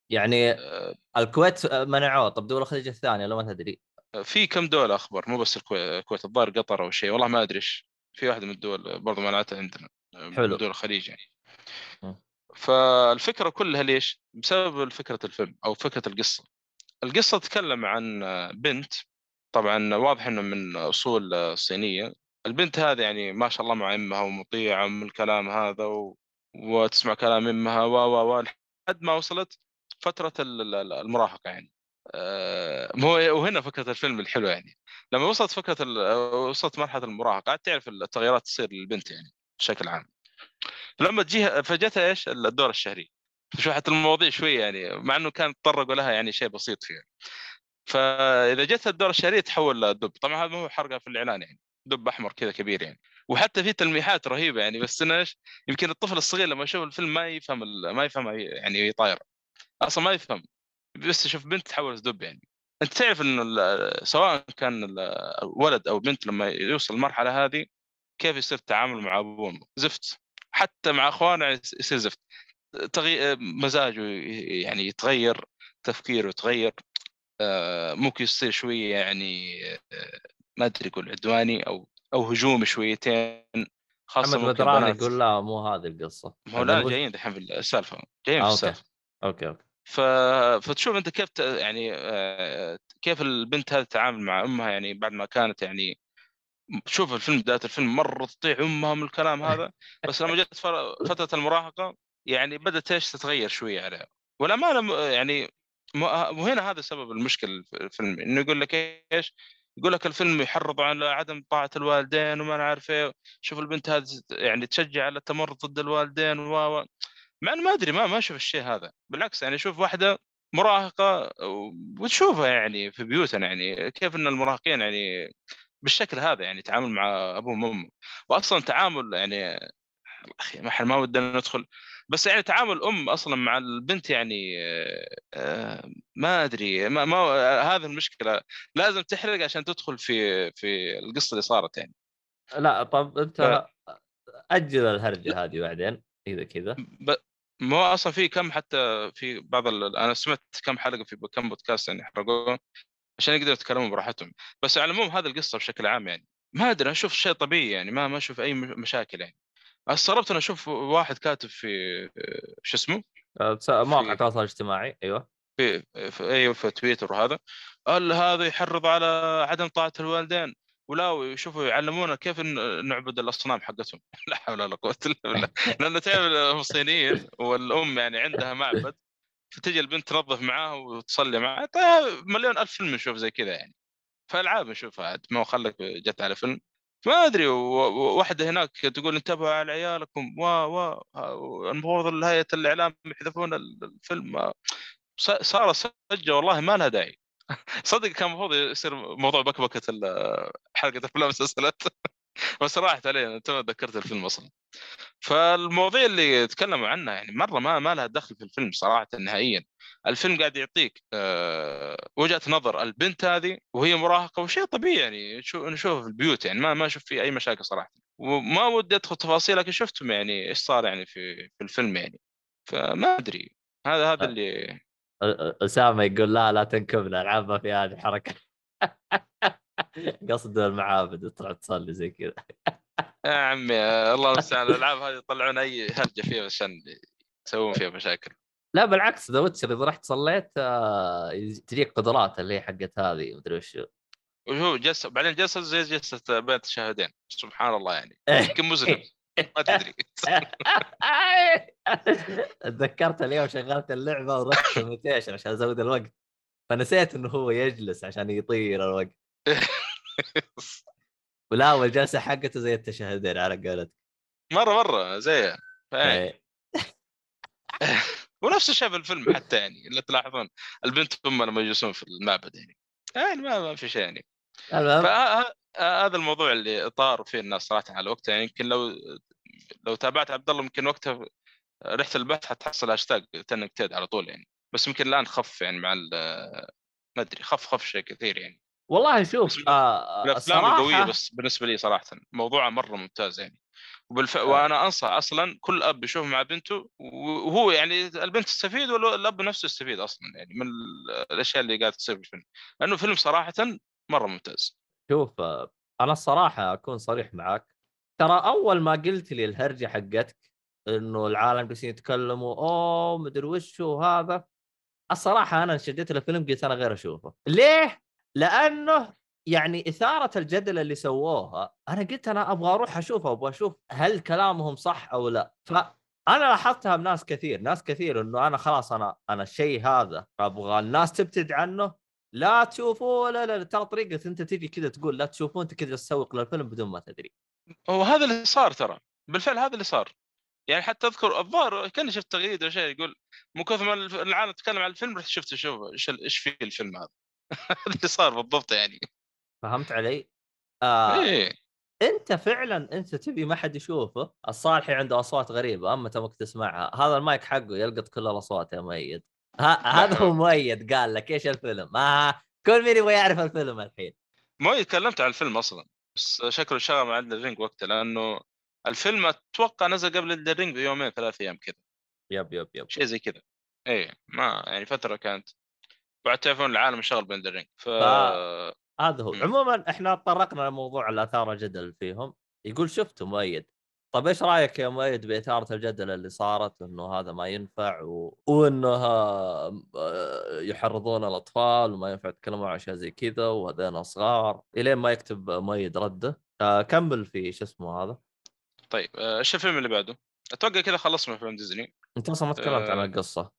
S3: يعني
S2: آه،
S3: الكويت منعوه. طب دول الخليج الثانية لو ما تدري.
S2: في كم دولة أخبار مو بس الكوي- الكويت الظاهر قطر أو شيء. والله ما أدري إيش. في واحدة من الدول برضو منعتها عندنا
S3: حلو.
S2: من دول الخليج يعني.
S3: م.
S2: فالفكرة كلها ليش؟ بسبب فكرة الفيلم أو فكرة القصة. القصة تتكلم عن بنت طبعا واضح إنه من أصول صينية. البنت هذه يعني ما شاء الله مع أمها ومطيعة من الكلام هذا و... وتسمع كلام إمها و و و لحد ما وصلت فترة ال- ال- المراهقة يعني. آه، مو وهنا فكرة الفيلم الحلوة يعني. لما وصلت فكرة. وصلت مرحلة المراهقة تعرف التغيرات تصير للبنت يعني بشكل عام. لما تجيها فجتها إيش؟ الدور الشهري. شو حتى المواضيع شوية يعني مع إنه كان تطرقوا لها يعني شيء بسيط فيها. فإذا جت الدور الشهري تحول لدب. طبعا هذا ما هو حرقة في الإعلان يعني. دب أحمر كذا كبير يعني. وحتى في تلميحات رهيبة يعني بس انه إيش يمكن الطفل الصغير لما يشوف الفيلم ما يفهم ما يفهم يعني هي طايره أصلا ما يفهم. بس يشوف بنت تحول لدب يعني. أنت تعرف انه سواء كان ولد أو بنت لما يوصل المرحلة هذه كيف يصير التعامل مع ابوه زفت. حتى مع أخوانه يصير زفت. تغي... مزاجه يعني يتغير تفكيره يتغير. آه، ممكن يصير شوية يعني آه، ما أدري أقول عدواني أو أو هجومي شويتين خاصة
S3: محمد بدران يقول لا مو هذه القصة
S2: ما هو لا جايين دحين في السالفة جايين
S3: آه،
S2: في
S3: أوكي.
S2: السالفة
S3: أوكي أوكي
S2: ف... فتشوف أنت كيف ت... يعني آه، كيف البنت هذه تتعامل مع أمها يعني بعد ما كانت يعني شوف الفيلم بداية الفيلم مرة تطيع أمها من الكلام هذا بس لما جت فر- فترة المراهقة يعني بدأت إيش تتغير شوية عليها والأمانة يعني وهنا هذا سبب المشكلة في الفيلم إنه يقول لك إيش؟ يقول لك الفيلم يحرض على عدم طاعة الوالدين وما أنا عارف إيه. شوف البنت هذه يعني تشجع على التمرد ضد الوالدين و مع ما أدري ما ما أشوف الشيء هذا. بالعكس يعني أشوف واحدة مراهقة وتشوفها يعني في بيوتنا يعني كيف إن المراهقين يعني بالشكل هذا يعني تعامل مع أبوهم وأمهم. واصلا تعامل يعني أخي ما ودنا ندخل بس يعني تعامل الأم أصلا مع البنت يعني آه، آه، ما أدري ما, ما آه، هذه المشكلة. لازم تحرق عشان تدخل في في القصة اللي صارت يعني.
S3: لا طب أنت أجل الهرجة هذه بعدين إذا كذا.
S2: ب... ما أصلا في كم حتى في بعض ال... أنا سمعت كم حلقة في كم بودكاست يعني حرقوه عشان يقدروا يتكلمون براحتهم. بس على العموم هذه القصة بشكل عام يعني ما أدري أشوف شيء طبيعي يعني ما ما أشوف أي مشاكل يعني. استغربت أنا أشوف واحد كاتب في شو اسمه؟
S3: آه، مواقع التواصل الاجتماعي أيوه.
S2: في, في أيوه في تويتر وهذا. قال هذا يحرض على عدم طاعة الوالدين. ولا ويشوفوا يعلمونا كيف نعبد الأصنام حقتهم. لا حول ولا قوة إلا بالله. لأن تعرف هم صينيين والأم يعني عندها معبد فتجي البنت تنظف معاه وتصلي معاه. طيب مليون ألف فيلم نشوف زي كذا يعني. فألعاب نشوفها ما خلك جت على فيلم. ما أدري واحدة هناك تقول انتبهوا على عيالكم و و المفروض هيئه الإعلام يحذفون ال- الفيلم. صار سجه والله ما لها داعي. صدق كان المفروض يصير موضوع بكبكة حلقة أفلام ومسلسلات بس راحت علينا تو ذكرت الفيلم أصلا. فالمواضيع اللي تكلموا عنها يعني مرة ما ما لها دخل في الفيلم صراحة نهائيا. الفيلم قاعد يعطيك آه، وجهة نظر البنت هذه وهي مراهقة وشيء طبيعي يعني شو نشوفه في البيوت يعني ما ما أشوف فيه أي مشاكل صراحة. وما ودي أدخل تفاصيل لكن شفتم يعني إيش صار يعني في في الفيلم يعني. فما أدري هذا هذا
S3: أه.
S2: اللي
S3: أسامة يقول لا لا تنكبنا العاب ما في هذه الحركه قصد المعابد تطلع تصلي زي كذا.
S2: يا عمي الله المستعان الألعاب هذه يطلعون أي هرجة فيها عشان يسوون فيها مشاكل.
S3: لا بالعكس The Witcher إذا رحت صليت آه، تجيك قدرات اللي هي حقت هذه مدري وش.
S2: وهو جلس بعدين جلسه زي جلسة بين التشهدين سبحان الله يعني. يمكن مذنب ما تدري.
S3: تذكرت اليوم شغلت اللعبة ورحت ال meditation عشان أزود الوقت فنسيت إنه هو يجلس عشان يطير الوقت. ولا والجلسه حقته زي التشهدين على قولتك.
S2: مرة مرة زيها
S3: إيه.
S2: ونفس الشيء في الفيلم حتى يعني اللي تلاحظون البنت هم لما يجلسون في المعبد يعني. يعني ما, ما في شيء يعني. فهذا الموضوع اللي طار فيه الناس صراحة على وقتها. يعني يمكن لو لو تابعت عبد الله يمكن وقتها رحت البحث حتحصل هاشتاج تنكتيد على طول يعني. بس يمكن الآن خف يعني مع ما أدري خف خف شيء كثير يعني.
S3: والله شوف
S2: بس
S3: آه
S2: الافلام القوية بس بالنسبة لي صراحة موضوعها مرة ممتاز يعني. وبالف... وأنا أنصح أصلا كل أب يشوف مع بنته وهو يعني البنت تستفيد ولا الاب نفسه يستفيد أصلا يعني من الأشياء اللي قاعدة تصير في الفيلم. لأنه فيلم صراحة مرة ممتاز.
S3: شوف أنا الصراحة أكون صريح معك ترى أول ما قلت لي الهرجة حقتك إنه العالم جالسين يتكلموا أوه مدري وش هذا؟ الصراحة أنا انشديت الفيلم قلت أنا غير أشوفه. ليه؟ لأنه يعني إثارة الجدل اللي سووها أنا قلت أنا أبغى أروح أشوفه أبغى أشوف هل كلامهم صح أو لا. فأنا لاحظتها بناس كثير ناس كثير إنه أنا خلاص أنا أنا الشيء هذا أبغى الناس تبتعد عنه. لا تشوفوه لا لا ترى طريقة أنت تجي كذا تقول لا تشوفوه أنت كذا تسوق للفيلم بدون ما تدري.
S2: هو هذا اللي صار ترى بالفعل هذا اللي صار. يعني حتى أذكر الظاهر كأني شفت تغريده شيء يقول من كثر ما العالم تتكلم عن الفيلم رحت شفت شوف إيش في الفيلم هذا. هذا اللي صار بالضبط يعني.
S3: فهمت علي؟ آه
S2: إيه.
S3: أنت فعلا أنت تبي ما حد يشوفه الصالحي عنده أصوات غريبة أما تبغى تسمعها هذا المايك حقه يلقط كل الأصوات يا مؤيد. هذا هو مؤيد قال لك إيش الفيلم؟ ما كل مين يبغى يعرف الفيلم الحين؟
S2: مؤيد تكلمت عن الفيلم أصلا بس شكله شغل مع الرينج وقتها لأنه الفيلم أتوقع نزل قبل Elden Ring بيومين ثلاث أيام كذا
S3: yep yep yep
S2: شيء زي كذا. إيه ما يعني فترة كانت بعد تعرفون العالم انشغل ب Elden Ring ف...
S3: هذا هو. عموما إحنا تطرقنا لموضوع إثارة الجدل فيهم. يقول شفته مؤيد. طيب إيش رأيك يا مؤيد بإثارة الجدل اللي صارت إنه هذا ما ينفع و... وإنه يحرضون الأطفال وما ينفع يتكلمون عن أشياء زي كذا وهذين صغار إلين ما يكتب مؤيد رده. آه كمل في شو اسمه هذا.
S2: طيب آه، إيش الفيلم اللي بعده؟ أتوقع كذا خلصنا فيلم ديزني.
S3: أنت أصلا ما تكلمت عن القصة.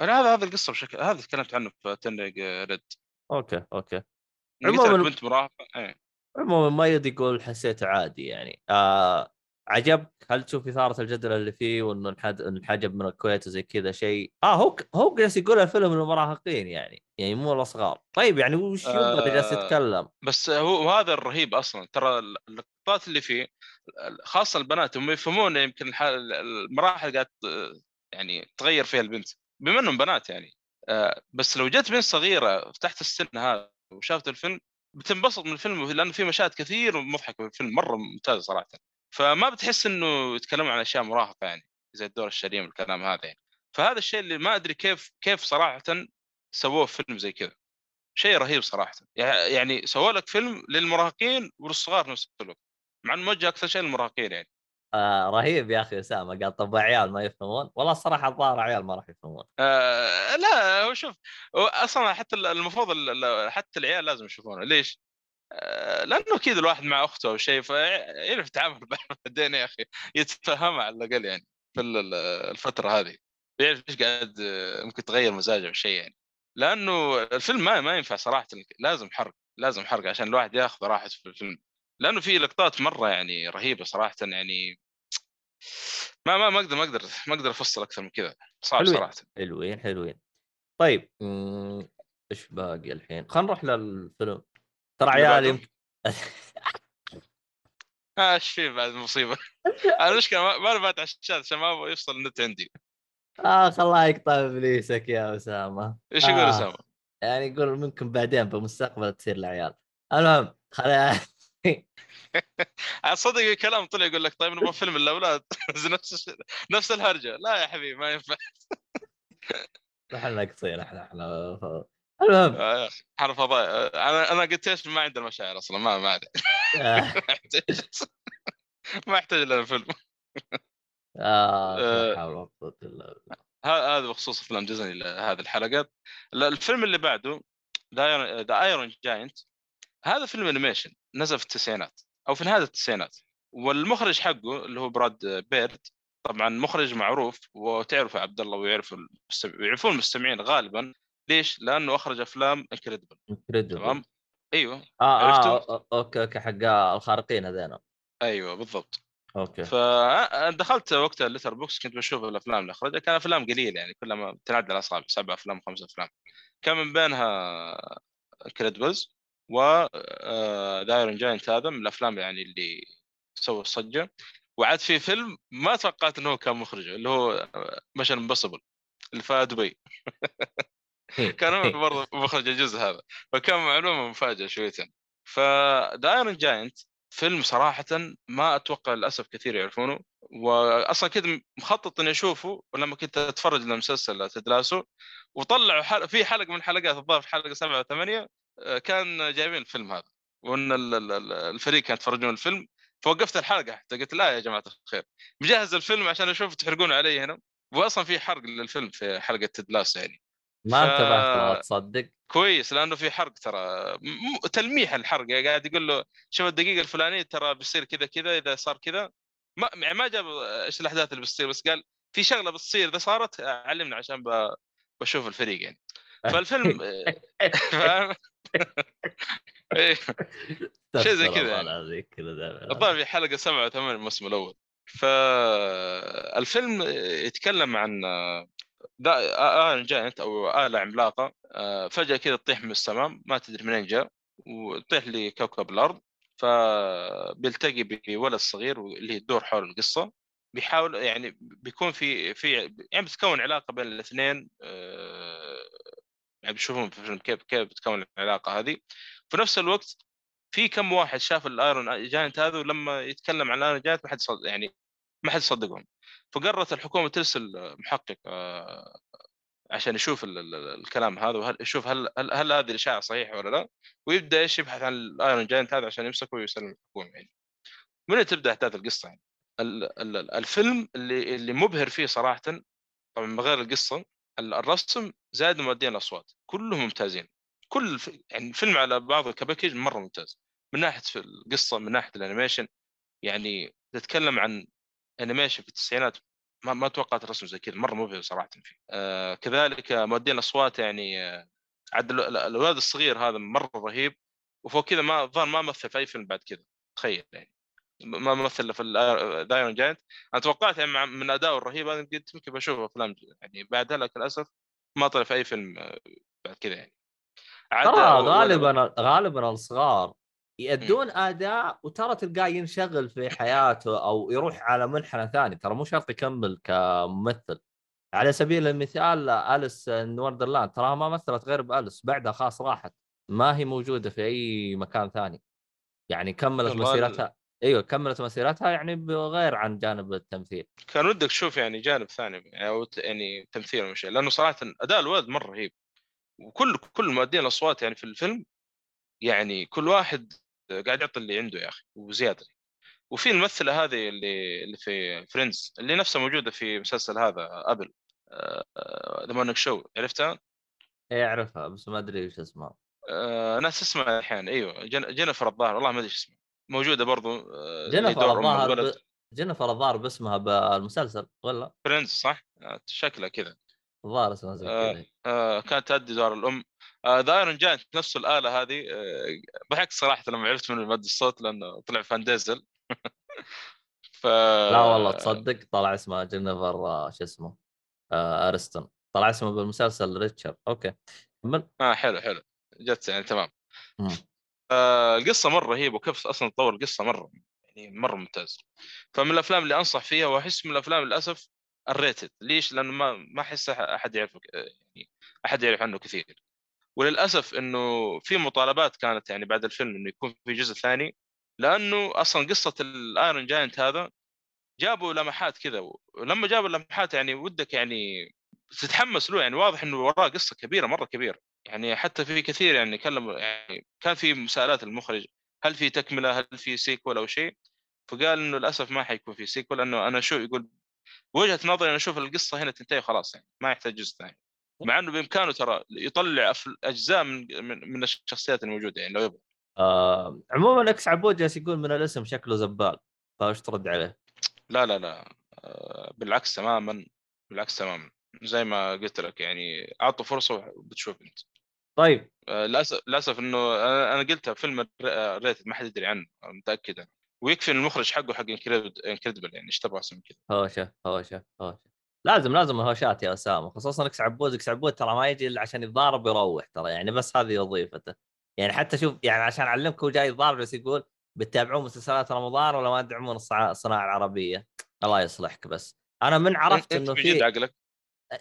S2: أنا هذا هذا القصة بشكل هذا تكلمت عنه في Turning Red
S3: أوكي أوكي.
S2: عموما بنت مراهقه إيه.
S3: عموما مؤيد يقول حسيته عادي يعني. آه عجبك؟ هل تشوف إثارة الجدل اللي فيه وإنه انحجب من الكويت وزي كذا شيء؟ آه هو هو جالس يقول الفيلم للمراهقين يعني يعني مو الاصغر طيب يعني وش يبغى جالس
S2: آه،
S3: يتكلم؟
S2: بس هو هذا الرهيب أصلا. ترى اللقطات اللي فيه خاصة البنات هم يفهمون يمكن المراحل قاعد يعني تغير فيها البنت بما إنهم بنات يعني. آه، بس لو جت بنت صغيرة تحت السن هذا وشافت الفيلم بتنبسط من الفيلم لأنه في مشاهد كثير مضحكه في الفيلم مرة ممتاز صراحة. فما بتحس إنه يتكلمون عن أشياء مراهقة يعني زي الدور الشريم والكلام هذا يعني. فهذا الشيء اللي ما أدري كيف كيف صراحة سووه في فيلم زي كذا. شيء رهيب صراحة. يعني سووا لك فيلم للمراهقين وللصغار نفس الوقت. مع إنه موجه أكثر شيء للمراهقين يعني.
S3: آه رهيب يا أخي أسامة. قال طب عيال ما يفهمون؟ والله الصراحة الظاهر عيال ما راح يفهمون.
S2: آه لا هو شوف أصلا حتى المفروض حتى العيال لازم يشوفونه. ليش؟ آه لأنه أكيد الواحد مع أخته أو شيء فيعرف يتعامل بعدين يا أخي يتفهمها على الأقل يعني في الفترة هذه. يعرف إيش قاعد ممكن تغير مزاجه أو شيء يعني. لأنه الفيلم ما ما ينفع صراحة لازم حرق لازم حرق عشان الواحد ياخذ راحته في الفيلم. لأنه في لقطات مرة يعني رهيبة صراحة يعني ما ما ما أقدر ما أقدر ما أقدر أفصل أكثر من كذا صعب
S3: حلوين.
S2: صراحة
S3: حلوين حلوين طيب إيش باقي الحين؟ خلينا نروح للفيلم ترى عيال يمكن
S2: إيش في بعد المصيبة؟ أنا المشكلة ما أنا الشاشه عشان ما يفصل النت عندي
S3: آخ الله يقطع إبليسك يا أسامة
S2: إيش يقول
S3: آه.
S2: أسامة؟
S3: يعني يقول ممكن بعدين بالمستقبل تصير العيال المهم خلينا
S2: صدق الكلام طلع يقول لك طيب نبغى فيلم الأولاد. نفس نفس الهرجة. لا يا حبيبي ما ينفع.
S3: إحنا ناقصين إحنا إحنا المهم.
S2: آه، إحنا فضاء أنا أنا قلت إيش؟ ما عندنا مشاعر أصلا ما ما
S3: آه.
S2: ما يحتاج. لنا فيلم
S3: آه
S2: هذا بخصوص افلام ديزني هذه الحلقات. الفيلم اللي بعده The Iron Giant هذا فيلم animation نزل في التسعينات أو في نهاية التسعينات والمخرج حقه اللي هو براد بيرد طبعا مخرج معروف وتعرف عبد الله ويعرف المستمع... يعرفون المستمعين غالبا. ليش؟ لأنه أخرج أفلام انكريدبل
S3: انكريدبل
S2: تمام؟ أيوه.
S3: آه آه okay okay حق الخارقين هذين
S2: أيوه بالضبط.
S3: okay.
S2: فدخلت وقتها ال Letterboxd كنت بشوف الأفلام اللي أخرجها. كان أفلام قليلة يعني كلها ما تنعد على اصابع سبع أفلام خمس أفلام. كان من بينها Incredibles و The Iron Giant هذا من الأفلام يعني اللي سوى الصجة. وعاد في فيلم ما توقعت إنه هو كان مخرجه اللي هو Mission Impossible اللي في دبي. كان برضه مخرج الجزء هذا. فكان معلومة مفاجأة شويتين ف The Iron Giant فيلم صراحة ما أتوقع للأسف كثير يعرفونه. واصلا كنت مخطط إني أشوفه ولما كنت أتفرج لمسلسل Ted Lasso وطلعوا حل... في حلقة من الحلقات الظاهر في حلقة سبعة وثمانية. آه، كان جايبين الفيلم هذا وإن ال- ال- ال- الفريق كان يتفرجون الفيلم فوقفت الحلقة حتى قلت لا يا جماعة الخير مجهز الفيلم عشان أشوف تحرقون علي هنا واصلا في حرق للفيلم في حلقة تدلاس يعني.
S3: ما
S2: ف-
S3: انتبهت لها تصدق؟
S2: كويس لأنه في حرق ترى م- تلميح الحرق يعني قاعد يقول له شوف الدقيقة الفلانية ترى بيصير كذا كذا إذا صار كذا. ما يعني ما جاب إيش الأحداث اللي بتصير بس قال في شغلة بتصير إذا صارت علمنا عشان ب... بشوف الفريق يعني. فالفيلم فاهم. شيء زي كذا يعني. الظاهر في حلقة سبعه وثمان الموسم الأول. فالفيلم يتكلم عن آلة جاينت أو آلة عملاقة. آه، فجأة كذا تطيح من السماء ما تدري منين جاء وتطيح لكوكب الأرض. فبيلتقي بولد صغير اللي يدور حول القصة. بيحاول يعني بيكون في في يعني بتكون علاقة بين الاثنين. آه، يعني بتشوفون في الفيلم كيف كيف بتكون العلاقة هذه. في نفس الوقت في كم واحد شاف ال Iron Giant هذا ولما يتكلم عن ال Iron Giant ما حد صدق يعني ما حد يصدقهم. فقررت الحكومة ترسل محقق آه، عشان يشوف ال- ال- ال- الكلام هذا وهل يشوف هل هل, هل هذه الإشاعة صحيحه ولا لا. ويبدأ إيش؟ يبحث عن ال Iron Giant هذا عشان يمسكه ويسلم الحكومة يعني. من تبدأ أحداث القصة يعني؟ ال- ال- ال- الفيلم اللي اللي مبهر فيه صراحة طبعا من غير القصة ال- الرسم زائد مؤدين الأصوات كلهم ممتازين. كل يعني الفيلم على بعضه ك package مرة ممتاز. من ناحية في القصة من ناحية ال animation يعني تتكلم عن animation في التسعينات ما ما توقعت رسم زي كذا مرة مبهر صراحة فيه. آه كذلك مؤدين الأصوات يعني آه عاد ال- ال- الولد الصغير هذا مرة رهيب وفوق كذا ما الظاهر ما مثل في أي فيلم بعد كذا. تخيل يعني. ما مثل في دايرون جاينت أنا توقعت يعني من اداؤه الرهيب هذا قلت يمكن بشوف أفلام يعني بعدها لكن للأسف ما طلع في أي فيلم آه، بعد كذا يعني.
S3: ترى
S2: آه،
S3: غالبا غالبا الصغار يأدون أداء وترى تلقاه ينشغل في حياته أو يروح على منحنى ثاني. ترى مو شرط يكمل كممثل. على سبيل المثال أليس إن وردرلاند تراها ما مثلت غير بأليس بعدها خلاص راحت. ما هي موجودة في أي مكان ثاني. يعني كملت مسيرتها. إيوه كملت مسيرتها يعني بغير عن جانب التمثيل.
S2: كان ودك تشوف يعني جانب ثاني أو يعني تمثيل أو شيء لأنه صراحة أداء الولد مرة رهيب. وكل كل مؤدين الأصوات يعني في الفيلم يعني كل واحد قاعد يعطي اللي عنده يا أخي وزيادة. وفي الممثلة هذه اللي اللي في Friends اللي نفسها موجودة في مسلسل هذا Apple The Morning Show عرفتها؟
S3: إيه أعرفها بس ما أدري إيش اسمها.
S2: آه، ناس اسمها الحين إيوه جن... جينيفر الظاهر والله ما أدري إيش اسمها. موجودة برضو آه،
S3: جينيفر الظاهر. جينيفر الظاهر باسمها بالمسلسل ولا؟
S2: Friends صح؟ آه، شكلها كذا.
S3: الظاهر اسمها زي
S2: آه.
S3: كذا
S2: آه، كانت تؤدي دور الأم. آه، The Iron Giant نفسه الآلة هذه آه، ضحكت صراحة لما عرفت من مؤدي الصوت لأنه طلع فان ديزل. ف
S3: لا والله تصدق طلع اسمها جينيفر آه، شو اسمه آه أنستون. طلع اسمه بالمسلسل ريتشارد okay كمل.
S2: آه حلو حلو. جت يعني تمام. القصة مرة رهيبه وكيف أصلا تطور القصة مرة يعني مرة ممتاز. فمن الأفلام اللي أنصح فيها وأحس من الأفلام للأسف ال underrated. ليش؟ لأنه ما ما أحس أحد يعرف يعني أحد يعرف عنه كثير. وللأسف إنه في مطالبات كانت يعني بعد الفيلم إنه يكون في جزء ثاني لأنه أصلا قصة ال Iron Giant هذا جابوا لمحات كذا ولما جابوا اللمحات يعني ودك يعني تتحمس له يعني واضح إنه وراه قصة كبيرة مرة كبيرة. يعني حتى في كثير يعني كلموا يعني كان في مساءلات المخرج هل في تكملة هل في sequel أو شيء؟ فقال إنه للأسف ما حيكون في sequel لأنه أنا شو يقول وجهة نظري أنا أشوف القصة هنا تنتهي خلاص يعني ما يحتاج جزء ثاني. مع إنه بإمكانه ترى يطلع اجزاء من من من الشخصيات الموجودة يعني لو يبغى.
S3: آه عموما إكس عبود جالس يقول من الاسم شكله زبال فايش ترد عليه؟
S2: لا لا لا آه، بالعكس تماما بالعكس تماما. زي ما قلت لك يعني أعطوا فرصة وبتشوف أنت.
S3: طيب.
S2: آه، للأسف للأسف إنه أنا قلتها فيلم underrated ما حد يدري عنه متأكد أنا. ويكفي المخرج حقه حق Incredibles يعني إيش تبغى احسن من كذا
S3: هوشة هوشة هوشة. لازم لازم هوشات يا أسامة خصوصا إكس عبود إكس عبود ترى ما يجي إلا عشان يتضارب ويروح ترى يعني بس هذه وظيفته. يعني حتى شوف يعني عشان اعلمك هو جاي يتضارب بس يقول بتتابعون مسلسلات رمضان ولا ما تدعمون الصناعة العربية؟ الله يصلحك بس. أنا من عرفت
S2: انت إنه
S3: في
S2: عقلك؟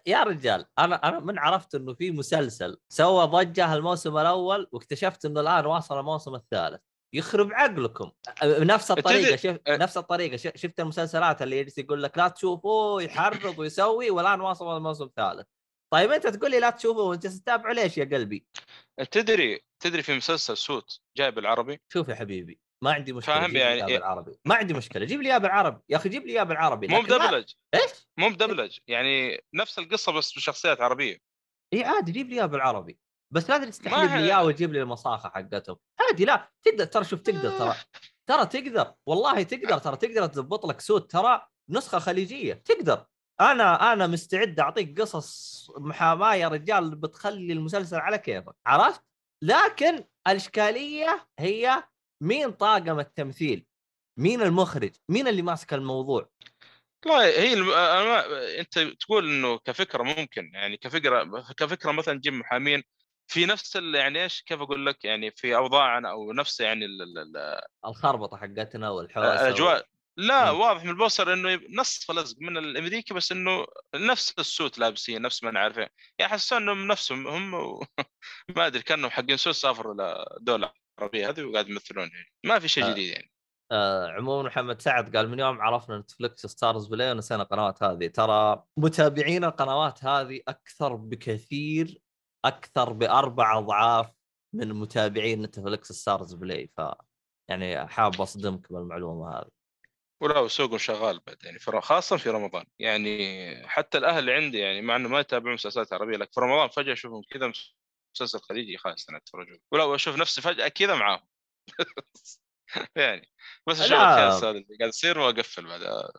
S3: يا رجال أنا أنا من عرفت إنه في مسلسل سوى ضجة الموسم الأول واكتشفت إنه الآن واصل الموسم الثالث. يخرب عقلكم. نفس
S2: الطريقة
S3: شف... نفس الطريقة. ش- شفت المسلسلات اللي يجلس يقول لك لا تشوفوه يحرض ويسوي والآن واصل الموسم الثالث. طيب أنت تقول لي لا تشوفوه وأنت تتابعه ليش يا قلبي؟
S2: تدري تدري في مسلسل Suits جاي بالعربي
S3: شوف يا حبيبي. ما عندي مشكلة
S2: فاهم يعني إيه؟
S3: بالعربي. ما عندي مشكلة جيب لي إياه بالعربي يا أخي جيب لي إياه بالعربي
S2: مو مدبلج.
S3: إيش؟
S2: مو مدبلج. يعني نفس القصة بس بشخصيات عربية.
S3: إي عادي جيب لي إياه بالعربي. بس لا
S2: تستهبل
S3: لي إياه وتجيب لي المصاخة حقتهم عادي لا تقدر ترى شوف تقدر ترى. ترى تقدر والله تقدر ترى تقدر تضبط لك Suits ترى نسخة خليجية. تقدر. أنا أنا مستعد أعطيك قصص محاماه يا رجال بتخلي المسلسل على كيفك عرفت؟ لكن الإشكالية هي مين طاقم التمثيل؟ مين المخرج؟ مين اللي ماسك الموضوع؟
S2: لا هي الم... أنا ما... أنت تقول إنه كفكرة ممكن يعني كفكرة كفكرة مثلا نجيب محامين في نفس ال... يعني إيش كيف أقول لك؟ يعني في أوضاعنا أو نفس يعني ال... ال... ال...
S3: الخربطة حقتنا والحوسة
S2: الاجواء لا
S3: مم.
S2: واضح من ال poster إنه نص لزق من الأمريكي بس إنه نفس ال suit لابسين نفس ما نعرفه. يعني حسوا إنهم نفسهم هم و... ما أدري كانوا حقين Suits سافروا لدوله عربيه هذه وقاعد يمثلون يعني. ما في شيء
S3: آه.
S2: جديد يعني.
S3: آه عموما محمد سعد قال من يوم عرفنا Netflix Starzplay ونسينا القنوات هذه. ترى متابعين القنوات هذه أكثر بكثير أكثر بأربع أضعاف من متابعين Netflix Starzplay ف يعني حاب أصدمك بالمعلومة هذه.
S2: ولا وسوقهم شغال بعد يعني خاصة في رمضان. يعني حتى الأهل اللي عندي يعني مع إنه ما يتابعون مسلسلات عربية لكن في رمضان فجأة أشوفهم كذا مسلسل خليجي خلاص أنا اتفرجوا ولا أشوف نفسي فجأة كذا معاهم. يعني بس أشوف هذا اللي قاعد يصير وأقفل بعد.
S3: آه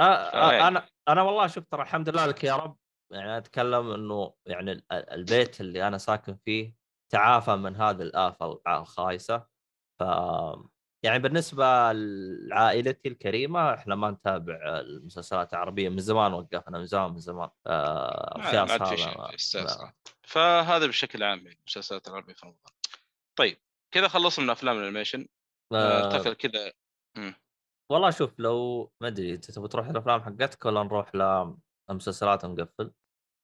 S3: آه
S2: يعني.
S3: أنا أنا والله شوف ترى الحمد لله لك يا رب. يعني أتكلم إنه يعني ال- ال- البيت اللي أنا ساكن فيه تعافى من هذه الآفة الخايسة. ف يعني بالنسبة لعائلتي الكريمة إحنا ما نتابع المسلسلات العربية من زمان وقفنا من زمان من زمان. آه
S2: أستاذ
S3: لا.
S2: فهذا بشكل عام يعني المسلسلات العربية في رمضان. طيب كذا خلصنا من أفلام الأنيميشن.
S3: آه
S2: انتقل كذا.
S3: والله شوف لو ما أدري انت تبغى تروح الأفلام حقتك ولا نروح لمسلسلات ونقفل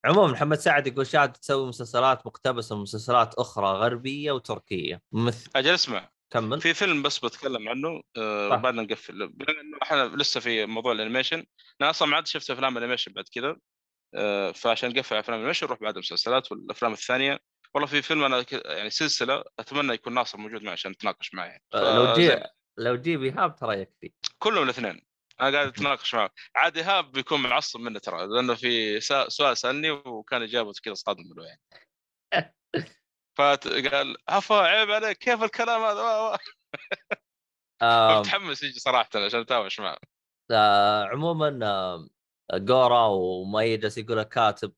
S3: عموما محمد سعد يقول شاهد تسوي مسلسلات مقتبسة من مسلسلات أخرى غربية وتركية مثل
S2: أجل اسمع.
S3: كمل.
S2: في فيلم بس بتكلم عنه آه
S3: طيب.
S2: وبعدنا نقفل. بما إنه إحنا لسه في موضوع ال animation أنا أصلا ما عاد شفت أفلام animation بعد كذا آه فعشان نقفل أفلام ال animation نروح بعد المسلسلات والأفلام الثانية. والله في فيلم أنا يعني سلسلة أتمنى يكون ناصر موجود معي عشان نتناقش يعني.
S3: آه، لو
S2: فزي-
S3: جي لو جيب ايهاب ترى يكفي.
S2: كلهم الاثنين. أنا قاعد أتناقش معه. عاد إيهاب بيكون معصب منه ترى لأنه في سؤال سألني وكان إجابته كذا صادم له يعني فقال عفا عيب عليك كيف الكلام هذا.
S3: آه.
S2: متحمس يجي صراحة عشان اتناقش معه
S3: آه عموما آه جورا ومؤيد جالس يقول الكاتب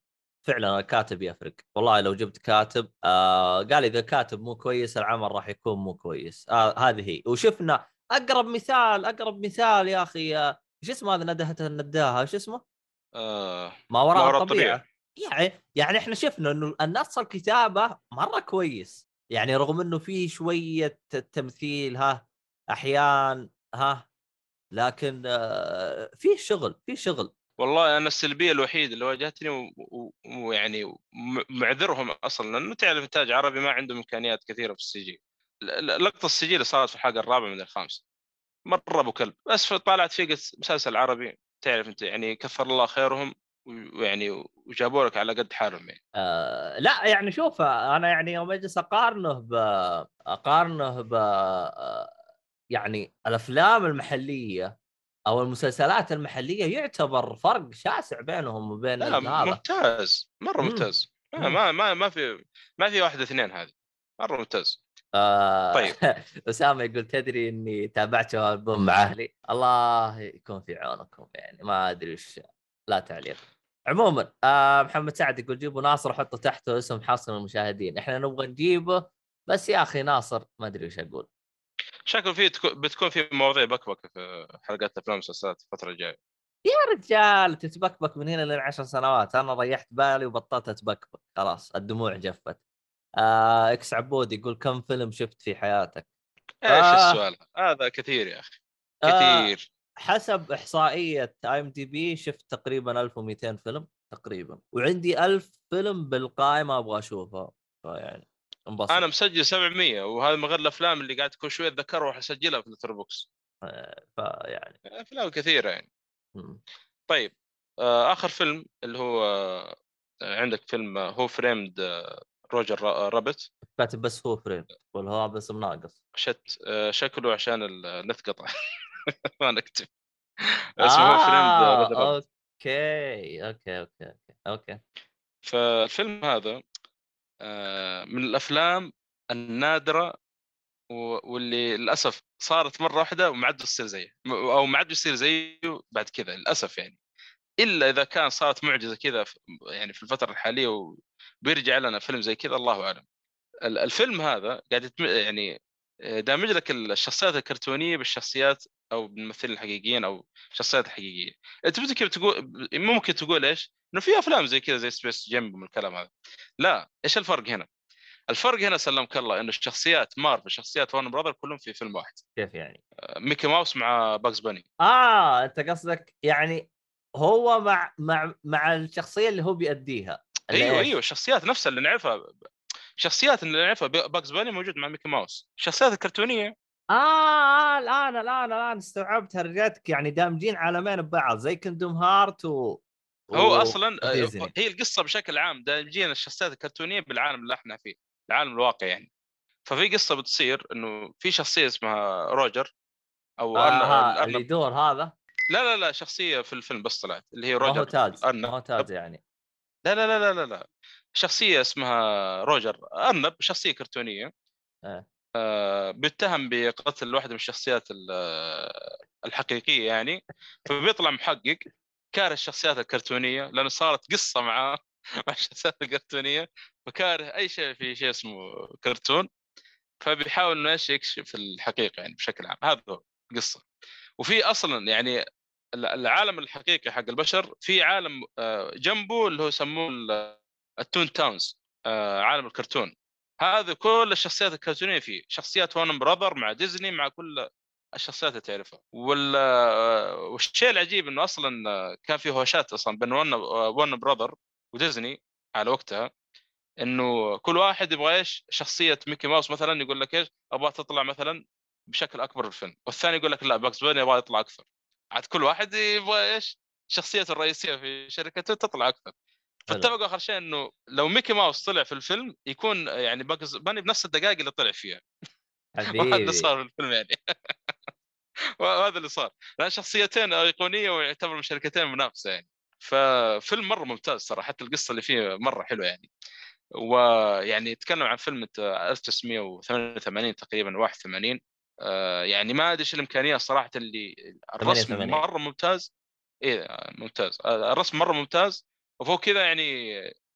S3: فعلا الكاتب يفرق والله لو جبت كاتب آه قال إذا كاتب مو كويس العمل راح يكون مو كويس. آه هذه هي. وشفنا أقرب مثال أقرب مثال يا أخي آه، إيش اسمه هذا ندهه النداهه إيش اسمه؟
S2: آه
S3: ما وراء الطبيعة. يعني يعني إحنا شفنا إنه النص الكتابة مرة كويس. يعني رغم إنه فيه شوية تمثيل ها أحيان ها لكن آه، فيه شغل فيه شغل.
S2: والله أنا السلبية الوحيدة اللي واجهتني ويعني معذرهم أصلا لأنه تعرف إنتاج عربي ما عندهم إمكانيات كثيرة في السي جي. لقطة السي جي اللي صارت في الحلقة الرابعه من الخامسه مرة أبو كلب. بس طالعت فيه مسلسل عربي تعرف أنت يعني كثر الله خيرهم. ويعني وجابوا لك على قد حالهم يعني.
S3: آه لا يعني شوف آه، أنا يعني يوم أجلس أقارنه ب أقارنه ب آه، يعني الأفلام المحلية أو المسلسلات المحلية يعتبر فرق شاسع بينهم وبين
S2: لا
S3: هذا
S2: ممتاز مرة
S3: مم.
S2: ممتاز. ما. ما ما, ما في ما في واحد اثنين هذه. مرة ممتاز.
S3: آه
S2: طيب.
S3: أسامة يقول تدري إني تابعت ألبوم مع أهلي؟ الله يكون في عونكم يعني ما أدري وش لا تعليق. عموما آه محمد سعد يقول جيبوا ناصر حطوا تحته اسم حصن المشاهدين. إحنا نبغى نجيبه بس يا أخي ناصر ما أدري وش أقول.
S2: شكله في تكو- بتكون في مواضيع بكبكه في حلقات أفلام ومسلسلات الفترة الجاية.
S3: يا رجال تتبكبك من هنا لين عشر سنوات. أنا ريحت بالي وبطلت أتبكبك. خلاص الدموع جفت. آه إكس عبود يقول كم فيلم شفت في حياتك؟
S2: إيش
S3: آه.
S2: السؤال هذا كثير يا أخي.
S3: آه.
S2: كثير.
S3: حسب إحصائية IMDb شفت تقريبا 1200 فيلم تقريبا وعندي 1000 فيلم بالقائمه أبغى أشوفها فيعني انبسط.
S2: أنا مسجل 700 وهذا من غير الأفلام اللي قاعد كل شوية أتذكرها وأروح أسجلها في Letterboxd
S3: آه، فيعني
S2: أفلام كثيرة يعني.
S3: مم.
S2: طيب آه، آخر فيلم اللي هو آه، عندك فيلم Who Framed Roger Ra- Rabbit
S3: كاتب بس Who Frame ولا هو بس ناقص
S2: شت شكله عشان النت قطع ما نكتب. اسمه
S3: آه
S2: Rabbit
S3: okay okay okay okay okay.
S2: فالفيلم هذا آه، من الأفلام النادرة واللي للأسف صارت مرة واحدة وما عاد يصير زيه أو ما عاد يصير زيه بعد كذا للأسف يعني. إلا إذا كان صارت معجزة كذا يعني في الفترة الحالية وبيرجع لنا فيلم زي كذا الله أعلم. ال- الفيلم هذا قاعد يعني آه، دامج لك الشخصيات الكرتونية بالشخصيات أو بالممثلين الحقيقيين أو الشخصيات الحقيقيه أنت ممكن تقول ممكن تقول إيش؟ إنه في أفلام زي كذا زي Space Jam والكلام هذا لا إيش الفرق هنا؟ الفرق هنا سلمك الله إنه الشخصيات مارفل شخصيات Warner Brother كلهم في فيلم واحد
S3: كيف يعني؟
S2: آه، ميكي ماوس مع Bugs Bunny
S3: آه أنت قصدك يعني هو مع مع مع الشخصية اللي هو بيأديها اللي أيوه؟
S2: أيوه الشخصيات نفسها اللي نعرفها شخصيات اللي نعرفها Bugs Bunny موجود مع ميكي ماوس الشخصيات الكرتونية
S3: آه الآن الآن الآن استوعبت هرجتك يعني دامجين عالمين ببعض زي Kingdom Hearts و
S2: هو أصلا آه،
S3: وديزني.
S2: هي القصة بشكل عام دامجين الشخصيات الكرتونية بالعالم اللي إحنا فيه العالم الواقعي يعني ففي قصة بتصير إنه في شخصية اسمها روجر أو
S3: آه
S2: أرن...
S3: ها
S2: الأرنب.
S3: اللي يدور هذا
S2: لا لا لا شخصية في الفيلم بس طلعت اللي هي
S3: ما
S2: روجر
S3: هو تاز. ما هو تاز يعني
S2: لا لا لا لا لا لا شخصية اسمها روجر أرنب شخصية
S3: كرتونية.
S2: آه بيتهم بقتل واحدة من الشخصيات ال- آه، الحقيقية يعني. فبيطلع محقق كاره الشخصيات الكرتونية لأنه صارت قصة معاه مع الشخصيات الكرتونية فكاره أي شيء في شيء اسمه كرتون. فبيحاول إنه إيش يكشف الحقيقة يعني بشكل عام. هذا هو قصه وفي أصلا يعني ال- العالم الحقيقي حق البشر في عالم آه، جنبه اللي هو يسموه ال- التون تاونز آه، عالم الكرتون. هذا كل الشخصيات الكرتونيه فيه شخصيات وان براذر مع ديزني مع كل الشخصيات اللي تعرفها. وال آه، والشيء العجيب إنه أصلا كان في هوشات أصلا بين ون ون براذر وديزني على وقتها إنه كل واحد يبغى إيش؟ شخصية ميكي ماوس مثلا يقول لك إيش؟ أبغى تطلع مثلا بشكل أكبر في الفيلم. والثاني يقول لك لا Bugs Bunny يبغى يطلع أكثر. عاد كل واحد يبغى إيش؟ شخصيته الرئيسية في شركته تطلع
S3: أكثر.
S2: فاتفقوا آخر شيء إنه لو ميكي ماوس طلع في الفيلم يكون يعني Bugs Bunny بنفس الدقائق اللي طلع فيها. وهذا اللي صار في الفيلم يعني. وهذا اللي صار. لأن شخصيتين أيقونية ويعتبر من شركتين منافسة يعني. ففيلم مرة ممتاز صراحة حتى القصة اللي فيه مرة حلوة يعني. ويعني يتكلم عن فيلم 1988 تقريبا 81 آه، يعني ما أدري إيش الإمكانية صراحة اللي الرسم
S3: 88.
S2: مرة ممتاز. إيه ممتاز. آه، الرسم مرة ممتاز. وفوق كذا يعني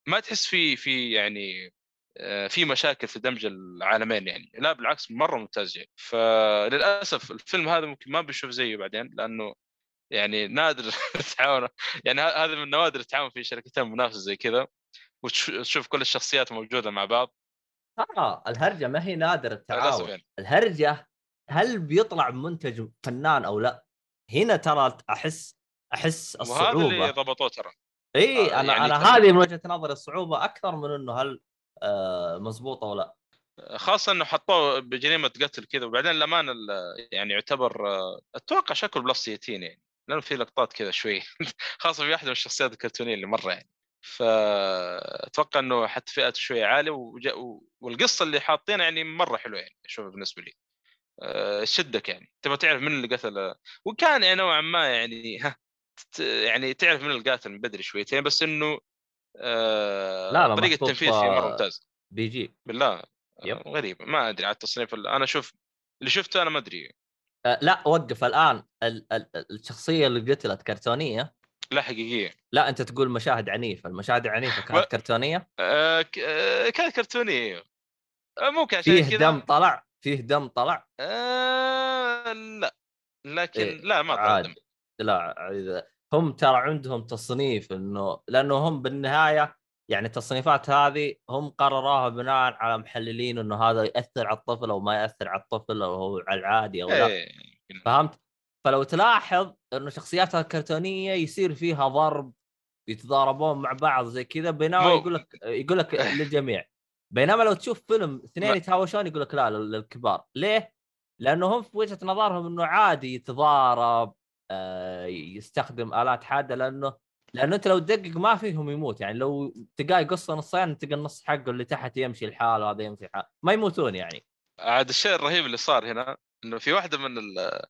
S2: ما تحس في في يعني آه، في مشاكل في دمج العالمين يعني. لا بالعكس مرة ممتاز جاي فللأسف الفيلم هذا ممكن ما بنشوف زيه بعدين لأنه يعني نادر التعاون يعني هذا من نوادر التعاون في شركتين منافسة زي كذا وتشوف كل الشخصيات موجودة مع بعض.
S3: آه الهرجة ما هي نادر التعاون.
S2: يعني.
S3: الهرجة هل بيطلع منتج فنان أو لا؟ هنا ترى أحس أحس
S2: وهذا اللي
S3: الصعوبة.
S2: ضبطوه ترى.
S3: اي
S2: آه،
S3: أنا
S2: يعني أنا
S3: هذه من وجهة نظري الصعوبة أكثر من إنه هل آه مزبوطه ولا لا.
S2: خاصة إنه حطوه بجريمه قتل كذا وبعدين الامانه ال- يعني يعتبر آه، أتوقع شكله بلس 60 يعني لأنه في لقطات كذا شوي. خاصة في واحدة من الشخصيات الكرتونية اللي مرة يعني. فاتوقع إنه حتى فئته شوية عالية وج... والقصة اللي حاطينها يعني مرة حلوة يعني أشوفها بالنسبة لي. آه، شدك يعني. تبغى تعرف من اللي قتل وكان يعني نوعا ما يعني ها يعني تعرف من القاتل من بدري شويتين بس إنه آه
S3: لا، لا، طريقة
S2: التنفيذ فيه
S3: مرة
S2: ممتاز.
S3: بي جي
S2: بالله
S3: يب.
S2: آه، غريب. ما أدري على التصنيف ال- أنا شوف اللي شفته أنا ما أدري.
S3: آه لا وقف الآن. ال ال الشخصية اللي قتلت كرتونية.
S2: لا حقيقية.
S3: لا أنت تقول مشاهد عنيفة. المشاهد العنيفة كانت كرتونية؟
S2: آه ك- آه كانت كرتونية أيوه. آه ممكن عشان
S3: فيه
S2: كذا.
S3: دم طلع؟ فيه دم طلع؟
S2: آه لا. لكن
S3: إيه،
S2: لا ما طلع. دم.
S3: لا هم ترى عندهم تصنيف إنه لأنه هم بالنهاية يعني التصنيفات هذه هم قرروها بناء على محللين إنه هذا يأثر على الطفل أو ما يأثر على الطفل أو هو على العادي أو لا
S2: إيه.
S3: فهمت؟ فلو تلاحظ إنه شخصياتها الكرتونية يصير فيها ضرب يتضاربون مع بعض زي كذا بينما يقول لك يقول لك للجميع بينما لو تشوف فيلم اثنين يتهاوشون يقول لك لا لل- للكبار ليه؟ لأنه هم في وجهة نظرهم إنه عادي يتضارب يستخدم آلات حادة لأنه لأنه أنت لو تدقق ما فيهم يموت. يعني لو تلقاه يقص نصين تلقى النص حقه اللي تحت يمشي لحاله وهذا يمشي لحاله. ما يموتون يعني.
S2: عاد الشيء الرهيب اللي صار هنا إنه في واحدة من ال-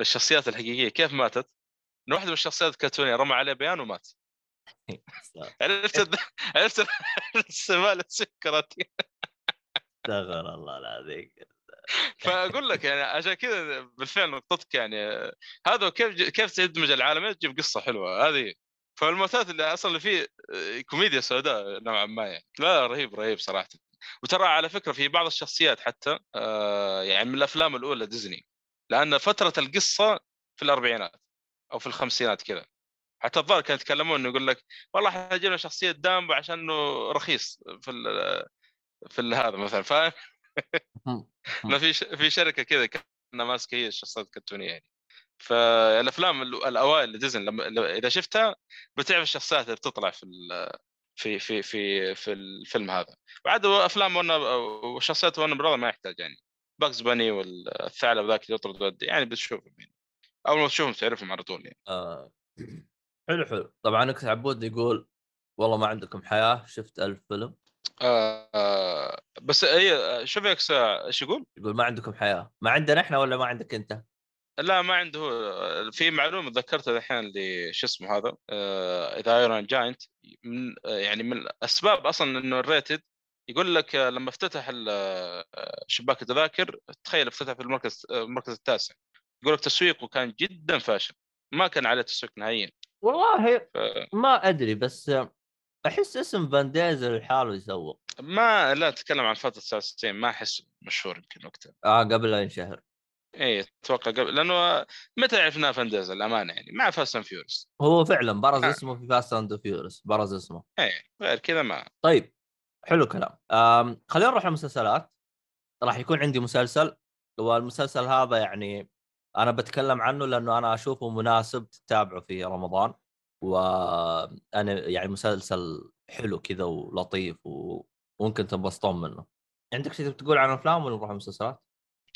S2: الشخصيات الحقيقية كيف ماتت؟ إنه واحدة من الشخصيات الكرتونيه رمى عليه بيان ومات. عرفت عرفت السمالة سكرت
S3: استغفر الله العظيم.
S2: فأقول لك يعني عشان كذا بالفعل نقطتك يعني هذا كيف كيف تدمج العالمين تجيب قصة حلوة هذه. فالموتات اللي أصلا فيه آه، كوميديا سوداء نوعا ما يعني. لا رهيب رهيب صراحة. وترى على فكرة في بعض الشخصيات حتى آه، يعني من الأفلام الأولى ديزني. لأن فترة القصة في الأربعينات أو في الخمسينات كذا. حتى الظاهر كانوا يتكلمون انه يقول لك والله إحنا جبنا شخصية دامبو عشان إنه رخيص في في هذا مثلا. فاهم؟ انه في ش- في شركة كذا كانها ماسكة هي الشخصيات الكرتونيه يعني. فالأفلام ال- الأوائل لديزني لما إذا شفتها بتعرف الشخصيات اللي بتطلع في ال- في في في في الفيلم هذا. بعد أفلام ون وشخصيات Warner Brother ما يحتاج يعني. Bugs Bunny والثعلب ذاك اللي يطرد يعني بتشوفهم يعني. أول ما تشوفهم تعرفهم على طول يعني.
S3: آه. حلو حلو. طبعا أكس عبود يقول والله ما عندكم حياة شفت ألف فيلم.
S2: آه بس هي شوف يا أكس، إيش يقول؟
S3: يقول ما عندكم حياة. ما عندنا إحنا ولا ما عندك أنت؟
S2: لا ما عنده. في معلومة ذكرتها الحين شو اسمه هذا إذا Iron Giant من يعني من الأسباب أصلا إنه underrated يقول لك لما افتتح آه، شباك التذاكر تخيل افتتح في المركز المركز التاسع. يقول لك تسويقه كان جدا فاشل. ما كان عليه تسويق نهائيا.
S3: والله
S2: ف-
S3: ما أدري بس أحس اسم فان ديزل لحاله يسوق.
S2: ما لا تتكلم عن فترة 99 ما أحس مشهور يمكن وقتها.
S3: آه قبل لا ينشهر
S2: إي أتوقع قبل لأنه متى عرفناه فان ديزل الأمانة يعني مع Fast and Furious
S3: هو فعلا برز
S2: آه.
S3: اسمه في Fast and Furious برز اسمه.
S2: إي غير كذا ما.
S3: طيب حلو كلام خلينا نروح للمسلسلات راح يكون عندي مسلسل والمسلسل هذا يعني أنا بتكلم عنه لأنه أنا أشوفه مناسب تتابعه في رمضان. وأنا يعني مسلسل حلو كذا ولطيف و- وممكن تنبسطون منه عندك شيء تقول عن الافلام ولا نروح المسلسلات؟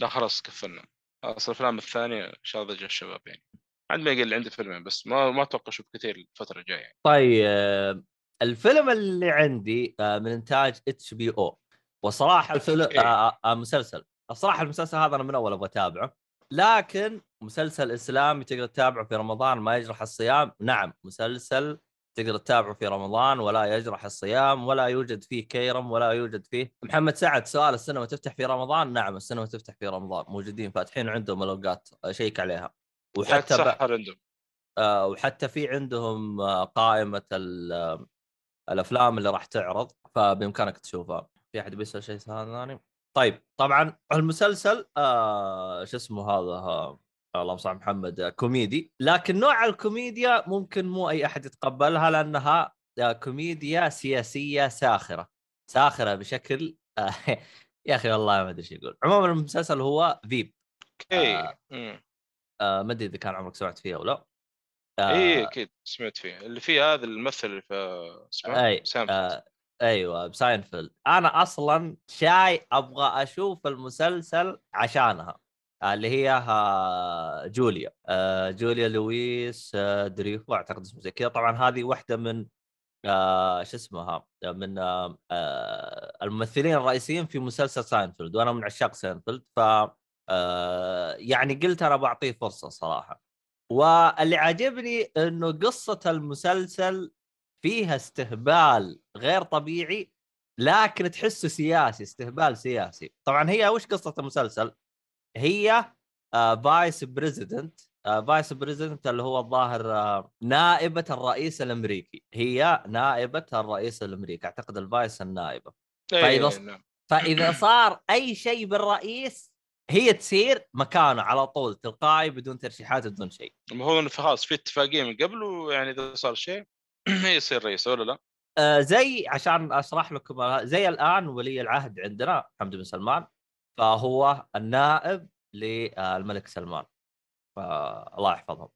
S2: لا خلاص قفلنا خلاص الأفلام الثانية إن شاء الله الشباب يعني عندي ما يقل عندي فيلمين بس ما ما أتوقع أشوف كثير الفترة الجاية يعني.
S3: طيب الفيلم اللي عندي آه، من إنتاج HBO وصراحة الفيلم
S2: okay.
S3: آه آه مسلسل الصراحة المسلسل هذا أنا من أول أبغى أتابعه لكن مسلسل إسلامي تقدر تتابعه في رمضان ما يجرح الصيام؟ نعم مسلسل تقدر تتابعه في رمضان ولا يجرح الصيام ولا يوجد فيه كيرم ولا يوجد فيه. محمد سعد سؤال السينما تفتح في رمضان؟ نعم السينما تفتح في رمضان. موجودين فاتحين عندهم الأوقات. شيك عليها. وحتى ب...
S2: عندهم.
S3: آه، وحتى في عندهم آه، قائمة ال- آه، الأفلام اللي راح تعرض فبإمكانك تشوفها. في أحد بيسأل شيء ثاني؟ طيب طبعا المسلسل آه شو اسمه هذا آه اللهم صل محمد آه كوميدي. لكن نوع الكوميديا ممكن مو أي أحد يتقبلها لأنها آه كوميديا سياسية ساخرة. ساخرة بشكل آه يا أخي والله ما أدري إيش يقول. عموما المسلسل هو Veep
S2: Okay
S3: آه.
S2: آه.
S3: آه ما أدري إذا كان عمرك سمعت فيه أو لا. آه
S2: اي أكيد سمعت فيه. اللي فيه هذا الممثل في اسمه
S3: أي
S2: سام
S3: آه أيوه بساينفيلد. أنا أصلا شاي أبغى أشوف المسلسل عشانها اللي هي آه، جوليا. آه، جوليا لويس آه، دريفوس أعتقد اسمه زي كذا. طبعا هذه واحدة من شو اسمها؟ من الممثلين الرئيسيين في مسلسل ساينفيلد وأنا من عشاق ساينفيلد. ف يعني قلت أنا بعطيه فرصة صراحة. واللي عاجبني إنه قصة المسلسل فيها استهبال غير طبيعي لكن تحسه سياسي استهبال سياسي. طبعا هي وش قصة المسلسل؟ هي vice president vice president اللي هو الظاهر آه نائبة الرئيس الأمريكي. هي نائبة الرئيس الأمريكي أعتقد ال vice النائبة.
S2: إيه،
S3: فإذا-
S2: نعم.
S3: فإذا صار أي شيء بالرئيس هي تصير مكانه على طول تلقائي بدون ترشيحات بدون شيء.
S2: هو إنه خلاص في اتفاقيه من قبل ويعني إذا صار شيء هي يصير رئيس ولا لا؟
S3: آه، زي عشان أشرح لكم زي الآن ولي العهد عندنا حمد بن سلمان فهو النائب للملك سلمان. فالله يحفظهم.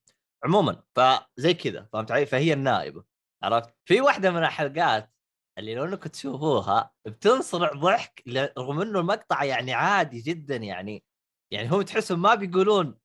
S3: عموما فزي كذا فهمت علي؟ فهي النائبة عرفت؟ في واحدة من الحلقات اللي لو إنكم تشوفوها بتنصرع ضحك رغم إنه المقطع يعني عادي جدا يعني يعني هم تحسهم ما بيقولون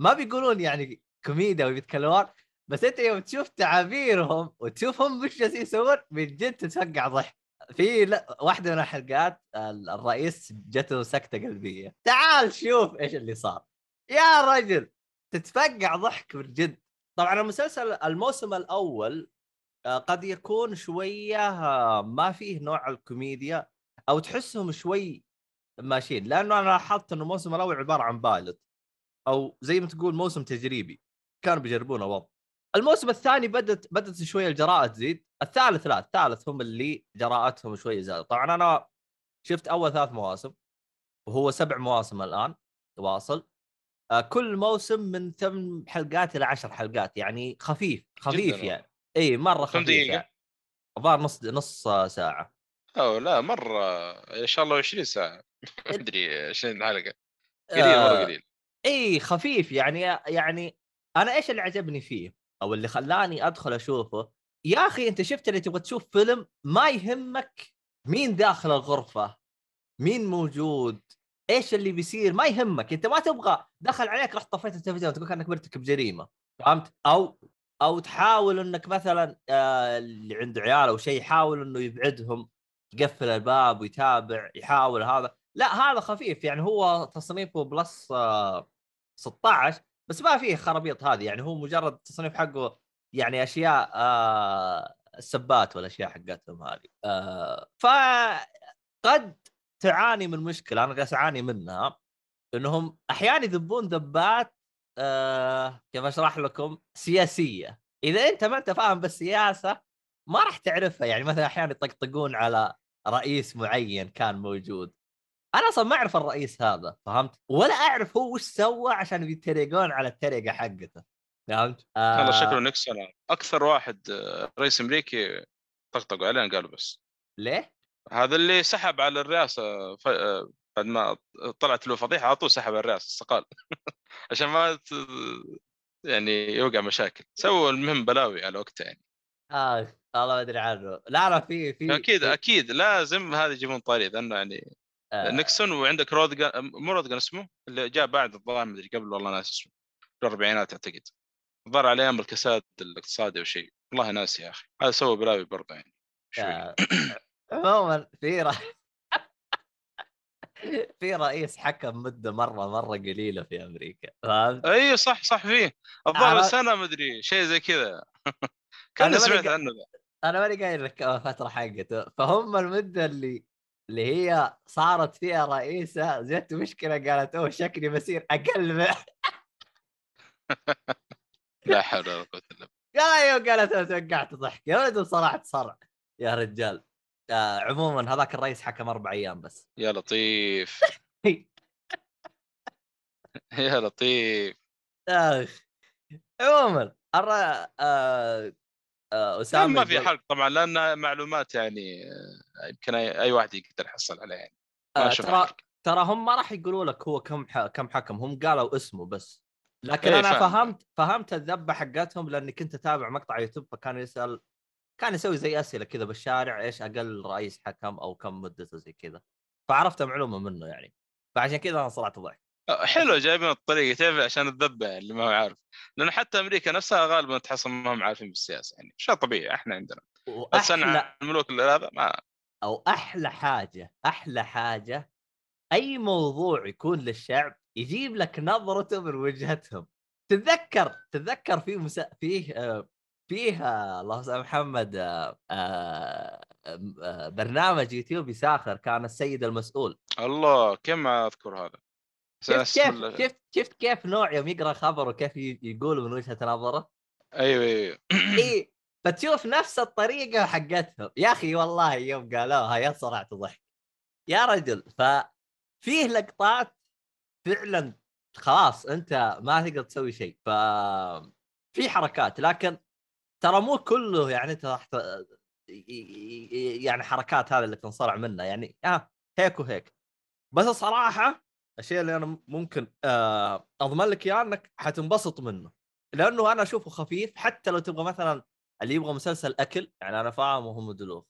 S3: ما بيقولون يعني كوميديا ويتكلمون بس أنت يوم تشوف تعابيرهم وتشوفهم وش جالسين يسوون من جد تتفقع ضحك. في لا واحدة من الحلقات ال- الرئيس جته سكتة قلبية. تعال شوف إيش اللي صار. يا رجل! تتفقع ضحك من جد. طبعا المسلسل الموسم الأول آه، قد يكون شوية آه، ما فيه نوع الكوميديا أو تحسهم شوي ماشيين. لأنه أنا لاحظت إنه الموسم الأول عبارة عن بايلوت أو زي ما تقول موسم تجريبي. كانوا بيجربون وضع الموسم الثاني بدت بدت شوية الجراءه تزيد. الثالث لا الثالث هم اللي جراءتهم شوية زادت. طبعا أنا شفت أول ثلاث مواسم وهو سبع مواسم الآن واصل. آه، كل موسم من ثمان حلقات إلى عشر حلقات يعني خفيف خفيف
S2: جداً
S3: يعني. إي
S2: مرة
S3: خفيف؟ يعني. الظاهر نص نص ساعة.
S2: أو لا مرة إن شاء الله 20 ساعة. أدري 20 حلقة. قليل مرة
S3: آه،
S2: قليل.
S3: إي خفيف يعني يعني أنا إيش اللي عجبني فيه؟ أو اللي خلاني أدخل أشوفه يا أخي أنت شفت اللي تبغى تشوف فيلم؟ ما يهمك مين داخل الغرفة مين موجود إيش اللي بيصير؟ ما يهمك أنت ما تبغى دخل عليك رحت طفيت التلفزيون تقول كأنك مرتكب جريمة فهمت؟ أو أو تحاول إنك مثلا آه اللي عنده عيال أو شيء يحاول إنه يبعدهم يقفل الباب ويتابع يحاول هذا لا هذا خفيف يعني هو تصنيفه بلس آه 16 بس ما فيه خرابيط هذه يعني هو مجرد التصنيف حقه يعني أشياء آه السبات والأشياء حقتهم هذه. آه فقد تعاني من مشكلة أنا جالس أعاني منها إنهم أحيانا يذبون ذبات آه كيف أشرح لكم سياسية. إذا أنت ما أنت فاهم بالسياسة ما راح تعرفها. يعني مثلا أحيانا يطقطقون على رئيس معين كان موجود. أنا أصلا ما أعرف الرئيس هذا فهمت؟ ولا أعرف هو وش سوى عشان يتريقون على التريقة حقته فهمت؟ آه.
S2: والله شكله نيكسون. أكثر واحد آه، رئيس أمريكي طقطقوا علينا قالوا بس.
S3: ليه؟
S2: هذا اللي سحب على الرئاسة ف... آه، بعد ما طلعت له فضيحة على طول سحب على الرئاسة استقال. عشان ما ت... يعني يوقع مشاكل. سووا المهم بلاوي على وقتها يعني.
S3: آه والله ما أدري عنه. لا لا في في
S2: أكيد
S3: في-
S2: أكيد. لازم هذا يجيبون طاري لأنه يعني
S3: آه.
S2: نيكسون وعندك رودجان مو رودجان اسمه؟ اللي جاء بعد الظاهر ما ادري قبل والله ناس اسمه. الأربعينات أعتقد. الظاهر على أيام الكساد الاقتصادي أو شيء. والله ناسي يا أخي. هذا سوى بلاوي برضه يعني شوي.
S3: عموما في. في رئيس حكم مدة مرة مرة قليلة في أمريكا فهمت؟
S2: إي صح صح فيه الظاهر
S3: أنا-
S2: سنه ما ادري شيء زي كذا.
S3: ماني
S2: سمعت عنه
S3: أنا ماني قايل لك الفترة حقته. فهم المدة اللي اللي هي صارت فيها رئيسة. جت مشكلة قالت أوه شكلي بصير أقل
S2: لا حول ولا قوة إلا بالله.
S3: قال قالت أنا توقعت ضحك. يا ولد صرعت صرع يا رجال. آه عموما هذاك الرئيس حكم أربع أيام بس.
S2: يا لطيف. يا لطيف.
S3: أخ. عموما الر... آه... آه... اسامه
S2: ما في حرق طبعا لأن معلومات يعني آه، يمكن أي واحد يقدر يحصل عليها يعني. ما
S3: آه، ترى ترى هم ما راح يقولوا لك هو كم ح... كم حكم هم قالوا اسمه بس. لكن
S2: إيه،
S3: أنا
S2: فاهم.
S3: فهمت فهمت الذبة حقتهم لأني كنت أتابع مقطع يوتيوب فكان يسأل كان يسوي زي أسئلة كذا بالشارع إيش أقل رئيس حكم أو كم مدته زي كذا. فعرفت معلومة منه يعني. فعشان كذا أنا صرعت ضحك.
S2: حلو جايبين الطريقة تعرف عشان الذبه اللي ما هو عارف. لأن حتى أمريكا نفسها غالبا تحصل ما هم عارفين بالسياسة يعني شيء طبيعي إحنا عندنا. بس أنا الملوك اللي هذا ما
S3: أو أحلى حاجة أحلى حاجة أي موضوع يكون للشعب يجيب لك نظرته من وجهتهم. تتذكر تتذكر في مسا... فيه فيه آه، الله يسامح محمد برنامج يوتيوبي ساخر كان السيد المسؤول.
S2: الله كم أذكر هذا؟
S3: شفت كيف
S2: ال-
S3: شفت شفت كيف نوع يوم يقرأ خبر وكيف يقول من وجهة نظره؟
S2: أيوه أيوه
S3: إي فتشوف نفس الطريقة حقتهم. يا أخي والله يوم قالوها يا صرعت ضحك. يا رجل ففيه لقطات فعلا خلاص أنت ما تقدر تسوي شيء ف في حركات. لكن ترى مو كله يعني انت راح يعني حركات هذه اللي تنصرع منها يعني آه هيك وهيك. بس الصراحة الشيء اللي أنا ممكن آه أضمن لك إياه إنك حتنبسط منه لأنه أنا أشوفه خفيف حتى لو تبغى مثلا اللي يبغى مسلسل أكل يعني أنا فاهم وهم دلوخ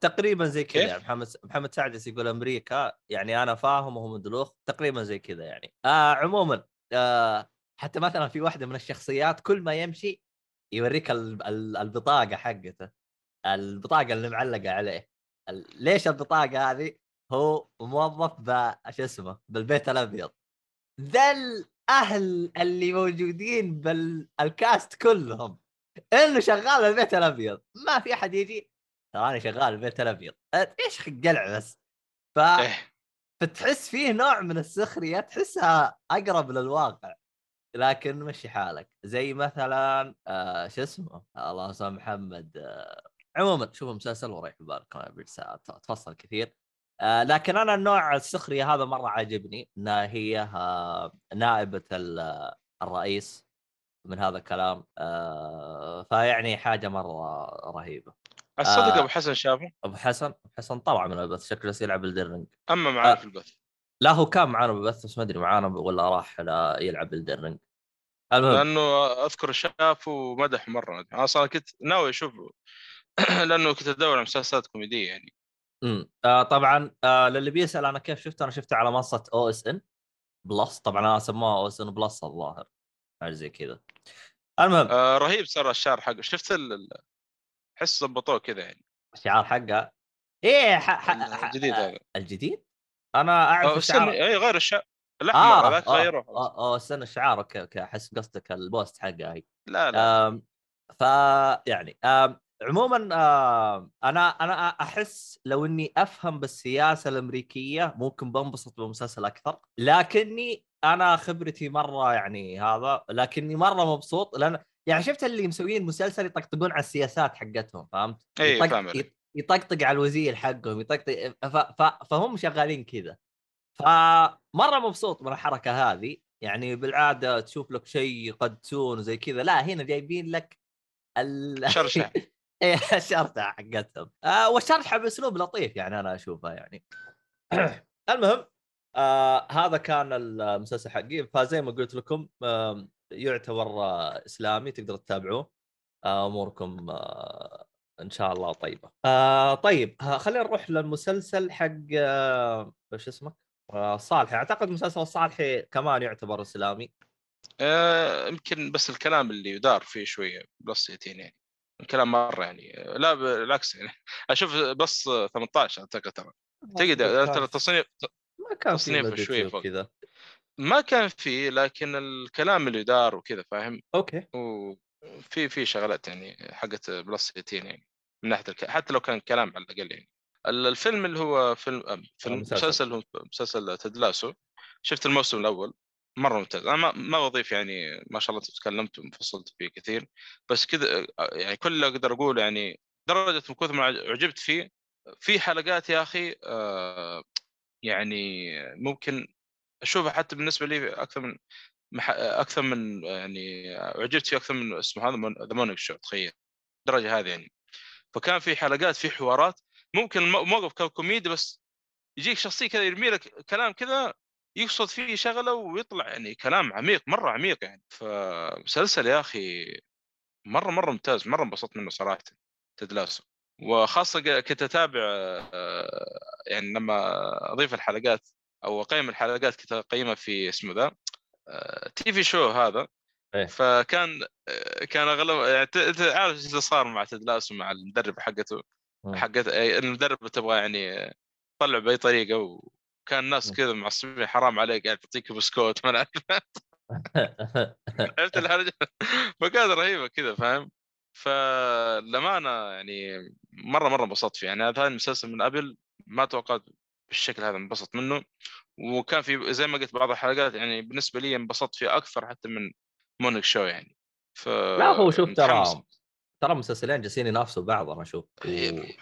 S3: تقريبا زي كذا؟ يعني محمد محمد سعدس يقول أمريكا يعني أنا فاهم وهو مدلوخ تقريبا زي كذا يعني آه عموما آه حتى مثلا في واحدة من الشخصيات كل ما يمشي يوريك ال- ال- البطاقة حقته البطاقة اللي معلقة عليه ليش البطاقة هذه؟ هو موظف ب شو اسمه بالبيت الأبيض. ذا الأهل اللي موجودين بالكاست كلهم إنه شغال البيت الأبيض. ما في أحد يجي. تراني شغال البيت الأبيض. إيش قلع بس. ف...
S2: إيه.
S3: فتحس فيه نوع من السخرية تحسها أقرب للواقع. لكن مشي حالك. زي مثلا آه شو اسمه؟ الله يسامح محمد آه عموما شوف المسلسل وريح بالك تفصل كثير. آه لكن أنا النوع السخرية هذا مرة عاجبني انها هي آه نائبة ال- الرئيس من هذا الكلام آه فيعني حاجة مرة رهيبة.
S2: الصدق
S3: آه.
S2: أبو حسن شافه؟
S3: أبو حسن؟ أبو حسن طلع من البث شكله يلعب الدرنج
S2: أما معاه
S3: آه.
S2: في البث.
S3: لا هو كان معانا بالبث بس ما أدري معانا ولا راح يلعب الدرنج المهم.
S2: لأنه أذكر شافه ومدح مرة. أنا أصلا كنت ناوي اشوفه لأنه كنت أدور على مسلسلات كوميدية يعني.
S3: امم آه طبعا آه للي بيسأل أنا كيف شفته أنا شفته على منصة OSN Plus. طبعا أنا سموها OSN Plus الظاهر حاجة زي كذا. المهم.
S2: آه رهيب صار الشعار حقه. شفت ال- ال- حس ضبطوه كذا يعني.
S3: الشعار حقه؟ إيه ح... ح...
S2: الجديد هذا.
S3: الجديد؟ أنا
S2: أعرف
S3: الشعار
S2: اي غير الشعار
S3: آه
S2: هذاك
S3: آه
S2: غيره.
S3: آه, آه استنى الشعار okay okay أحس قصدك ال poster حقه هي.
S2: لا لا.
S3: آم، ف يعني آم، عموما آم، أنا أنا أحس لو إني أفهم بالسياسة الأمريكية ممكن بنبسط بالمسلسل أكثر. لكني أنا خبرتي مرة يعني هذا لكني مرة مبسوط لأن يعني شفت اللي مسويين مسلسل يطقطقون على السياسات حقتهم فهمت؟
S2: اي
S3: يطق-
S2: فاهم
S3: يطقطق على الوزير حقهم يطقطق ف... ف... فهم شغالين كذا. فمره مبسوط من الحركة هذه. يعني بالعادة تشوف لك شيء يقدسون وزي كذا. لا هنا جايبين لك ال...
S2: شرشح
S3: إيه، الشرطه حقتهم. آه والشرحه بأسلوب لطيف يعني أنا اشوفها يعني. المهم آه هذا كان المسلسل حقي. فزي ما قلت لكم آه يعتبر آه إسلامي تقدروا تتابعوه. آه أموركم آه إن شاء الله طيبة. آه طيب خلينا نروح للمسلسل حق آه إيش اسمه؟ آه أعتقد مسلسل الصالحي كمان يعتبر إسلامي.
S2: آه، يمكن بس الكلام اللي يدار فيه شوية plus 18 يعني. الكلام مرة يعني. لا بالعكس يعني. أشوف plus 18 أعتقد ترى. تقدر ترى التصنيف
S3: ما كان في nudity
S2: شوي فوق.
S3: وكذا
S2: ما كان فيه لكن الكلام اللي يدار وكذا فاهم؟
S3: okay.
S2: وفي في شغلات يعني حقت plus 18 يعني من ناحية الك... حتى لو كان الكلام على الأقل يعني. ال- الفيلم اللي هو فيلم فيلم
S3: مسلسل.
S2: هو مسلسل Ted Lasso شفت الموسم الأول؟ مرة ممتاز أنا ما, بضيف يعني ما شاء الله تكلمت وفصلت فيه كثير بس كذا يعني كل اللي أقدر اقوله يعني درجة من كثر ما عجبت فيه في حلقات يا أخي آه يعني ممكن أشوفها حتى بالنسبة لي أكثر من. أكثر من يعني عجبت فيه أكثر من اسمه هذا The Morning Show تخيل الدرجه هذه يعني فكان في حلقات في حوارات ممكن الم- الموقف كان كوميدي بس يجيك شخصية كذا يرمي لك كلام كذا يقصد فيه شغلة ويطلع يعني كلام عميق مرة عميق يعني فمسلسل يا أخي مرة مرة ممتاز مرة انبسطت منه صراحة تدلاسو وخاصة كنت أتابع آه، يعني لما أضيف الحلقات أو أقيم الحلقات كنت أقيمها في اسمه ذا تي في شو هذا
S3: إيه.
S2: فكان آه، كان أغلب يعني عارف إيش صار مع تدلاس ومع المدرب حقته
S3: مم.
S2: حقت آه، المدرب تبغى يعني تطلع بأي طريقة وكان الناس. كذا معصبين حرام عليك قاعد تعطيك بسكوت ما. عرفت الهرجه فكانت رهيبة كذا فاهم فللأمانة يعني مرة مرة انبسطت فيه يعني هذا المسلسل من قبل ما توقعت بالشكل هذا انبسط منه وكان في زي ما قلت بعض الحلقات يعني بالنسبة لي انبسطت فيه أكثر حتى من Morning Show يعني ف
S3: لا هو شوف. ترى ترى مسلسلين جالسين ينافسوا بعض أنا أشوف
S2: إيه.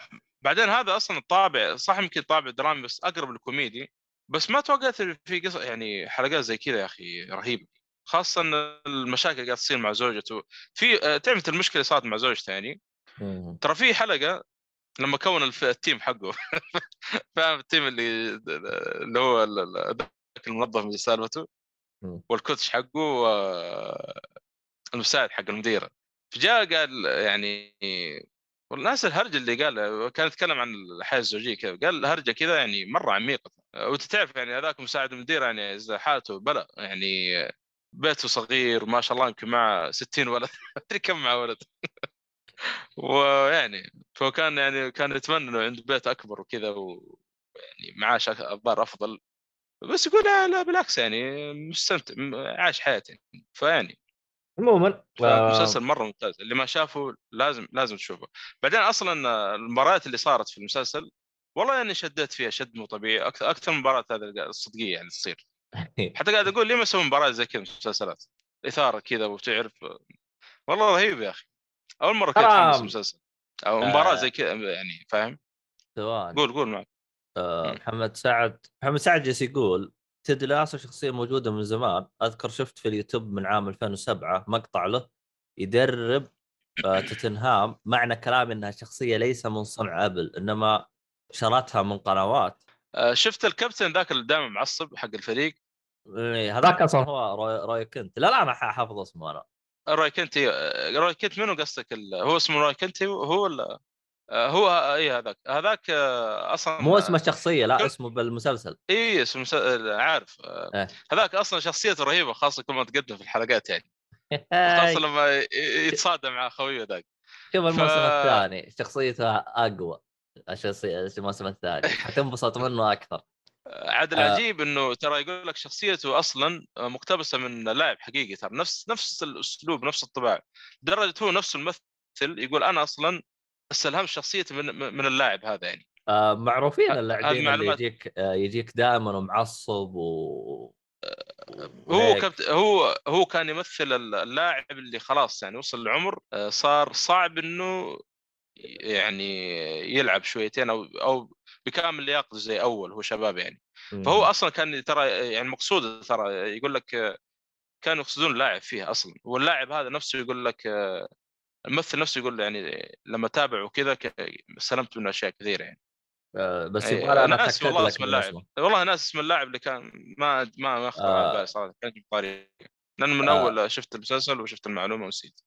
S2: بعدين هذا أصلا الطابع صح يمكن طابع درامي بس أقرب للكوميدي بس ما توقعت في قصة يعني حلقات زي كذا يا أخي رهيبة خاصة إن المشاكل قاعد تصير مع زوجته في آه، تعرف المشكلة اللي صارت مع زوجته يعني
S3: مم.
S2: ترى في حلقة لما كون. ال team حقه فاهم ال team اللي اللي هو ال- ال- ذاك المنظف من سالفته
S3: مم.
S2: وال coach حقه و- المساعد حق المديرة فجاء قال يعني والناس الهرجة اللي قال كان يتكلم عن الحياة الزوجية كذا قال هرجه كذا يعني مرة عميقة. وأنت تعرف يعني هذاك مساعد المدير يعني حالته بلا يعني بيته صغير ما شاء الله يمكن مع 60 ولد أدري كم مع ولد. ويعني فكان يعني كان يتمنى إنه عنده بيت أكبر وكذا ويعني معاش الظاهر أفضل. بس يقول لا, لا بالعكس يعني مستمتع عاش حياته. يعني فيعني
S3: عموما
S2: فمسلسل مرة ممتاز اللي ما شافه لازم لازم تشوفه. بعدين أصلا المباريات اللي صارت في المسلسل والله يعني شديت فيها شد مو طبيعي أكثر أكثر من مباراة هذه الصدقيه يعني تصير. حتى قاعد أقول ليه ما يسوون مباراه زي كذا مسلسلات إثارة كذا وتعرف والله رهيب يا أخي. أول مرة كنت اتحمس مسلسل أو مباراة
S3: آه.
S2: زي كذا يعني فاهم؟
S3: ثواني
S2: قول قول معك.
S3: آه، محمد سعد محمد سعد جالس يقول تيد لاسو شخصية موجودة من زمان. أذكر شفت في اليوتيوب من عام 2007 مقطع له يدرب آه، توتنهام. معنى كلامي إنها شخصية ليس من صنع أبل إنما شرتها من قنوات.
S2: آه، شفت الكابتن ذاك اللي دائما معصب حق الفريق؟
S3: إيه، هذاك أصلا. هو روي, روي كنت. لا لا أنا حافظ اسمه أنا.
S2: روي كنت إيه، روي كنت منو قصدك ال- هو اسمه روي كنت هو ولا؟ هو اي هذاك؟ هذاك آه، أصلا
S3: مو اسمه الشخصيه لا اسمه بالمسلسل.
S2: اي اسمه مس- عارف. آه،
S3: إيه.
S2: هذاك أصلا شخصيته رهيبة خاصة كل ما تقدم في الحلقات يعني. خاصة لما يتصادم مع خويه ذاك.
S3: شوف الموسم
S2: ف-
S3: الثاني شخصيته أقوى الشخصية الموسم الثاني. حتنبسط منه أكثر.
S2: عاد
S3: آه.
S2: العجيب إنه ترى يقول لك شخصيته أصلا مقتبسة من لاعب حقيقي ترى نفس نفس الأسلوب نفس الطباع. لدرجة هو نفسه الممثل يقول أنا أصلا استلهمت شخصيتي من من اللاعب هذا يعني
S3: آه معروفين اللاعبين اللي. يجيك آه يجيك دائما معصب و
S2: هو. كبت... هو هو كان يمثل اللاعب اللي خلاص يعني وصل لعمر آه، صار صعب إنه يعني يلعب شويتين أو أو بكامل لياقته زي أول هو شباب يعني فهو أصلا كان ترى يعني مقصود ترى يقول لك كانوا يقصدون اللاعب فيها أصلا واللاعب هذا نفسه يقول لك آه، الممثل نفسه يقول يعني لما تابع وكذا استلمت منه أشياء كثيرة يعني
S3: آه بس
S2: أي،
S3: يبغى أنا
S2: ناس والله اسم اللاعب والله ناس اسم اللاعب اللي كان ما ما ما اخطر
S3: آه.
S2: على بالي صراحة كان لأن من
S3: آه.
S2: أول شفت المسلسل وشفت المعلومة ونسيت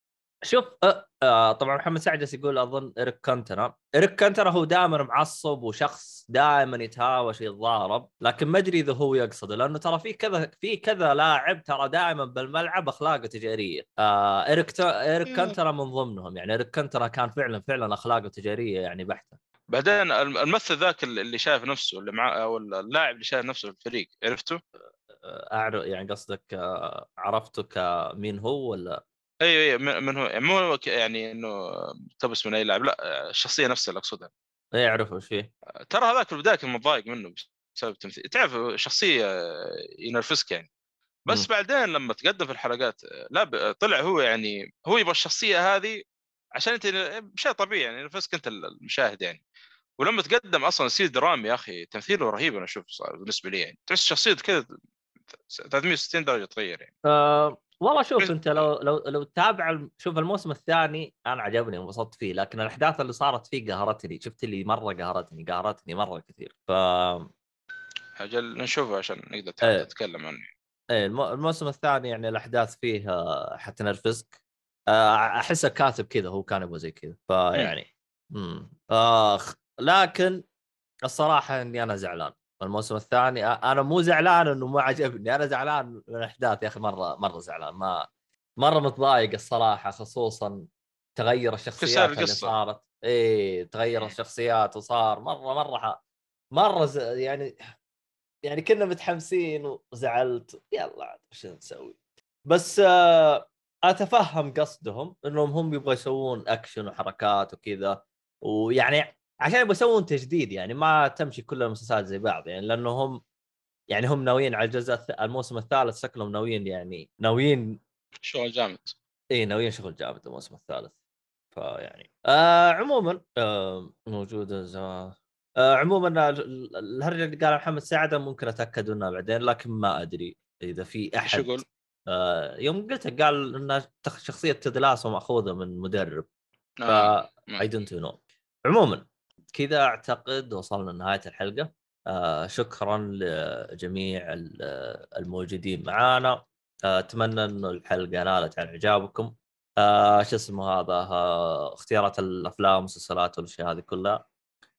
S3: شوف آه آه طبعا محمد سعد يقول أظن ايريك كانتنا ايريك كانتنا هو دائما معصب وشخص دائما يتهاوش يتضارب لكن ما أدري إذا هو يقصده لأنه ترى في كذا في كذا لاعب ترى دائما بالملعب أخلاقه تجارية آه ايريك
S2: مم.
S3: كانتنا من ضمنهم يعني ايريك كانتنا كان فعلا فعلا أخلاقه تجارية يعني بحتة
S2: بعدين الم- الممثل ذاك اللي شايف نفسه اللي معاه أو اللاعب اللي شايف نفسه في الفريق عرفته؟
S3: أعرف يعني قصدك آه عرفته كمين هو ولا
S2: أيوه أيوه من من هو مو يعني إنه مقتبس من اي لاعب لا الشخصيه نفسها اللي أقصدها.
S3: إيه اعرف وش فيه؟
S2: ترى هذاك في البداية كان متضايق منه بسبب التمثيل. تعرف شخصية ينرفزك يعني. بس
S3: مم.
S2: بعدين لما تقدم في الحلقات لا طلع هو يعني هو يبغى الشخصية هذه عشان أنت شيء طبيعي يعني ينرفزك أنت المشاهد يعني. ولما تقدم أصلا يصير درامي يا أخي تمثيله رهيب أنا أشوف بالنسبة لي يعني. تحس شخصيته كذا 360 درجة تغير يعني.
S3: آه والله شوف انت لو لو لو تتابع شوف الموسم الثاني أنا عجبني وانبسطت فيه لكن الاحداث اللي صارت فيه قهرتني شفت اللي مرة قهرتني قهرتني مرة كثير. ف
S2: أجل نشوفه عشان نقدر
S3: إيه.
S2: نتكلم عنه.
S3: إيه الم- الموسم الثاني يعني الأحداث فيه آه، حتنرفزك آه، أحسه كاتب كذا هو كان يبغى زي كذا. فيعني امم اخ لكن الصراحة إني أنا زعلان. الموسم الثاني. أنا مو زعلان إنه ما عجبني. أنا زعلان من الأحداث يا أخي مرة مرة زعلان. ما مرة متضايق الصراحة خصوصا تغير الشخصيات اللي. صارت. إيه تغير الشخصيات وصار مرة مرة. مرة ز... يعني يعني كنا متحمسين وزعلت. يلا عاد وش نسوي؟ بس آه أتفهم قصدهم إنهم هم يبغوا يسوون اكشن وحركات وكذا. ويعني عشان يبغوا يسوون تجديد يعني ما تمشي كل المسلسلات زي بعض يعني لأنه هم يعني هم ناويين على الجزء الموسم الثالث شكلهم ناويين يعني ناويين
S2: شغل جامد.
S3: إي ناويين شغل جامد الموسم الثالث. فيعني آه عموما آه موجوده زمان آه عموما ال- ال- الهرجه اللي قالها محمد سعدة ممكن أتأكد منها بعدين لكن ما أدري إذا في أحد.
S2: يقول؟
S3: آه يوم قلت قال إن شخصية Ted Lasso مأخوذة من مدرب. ف
S2: آه.
S3: I don't know عموما كذا أعتقد وصلنا لنهاية الحلقة. آه شكرا لجميع ال- الموجودين معانا. آه، أتمنى انه الحلقة نالت عن إعجابكم. آه شو اسمه هذا؟ آه اختيارات الأفلام والمسلسلات والأشياء هذه كلها.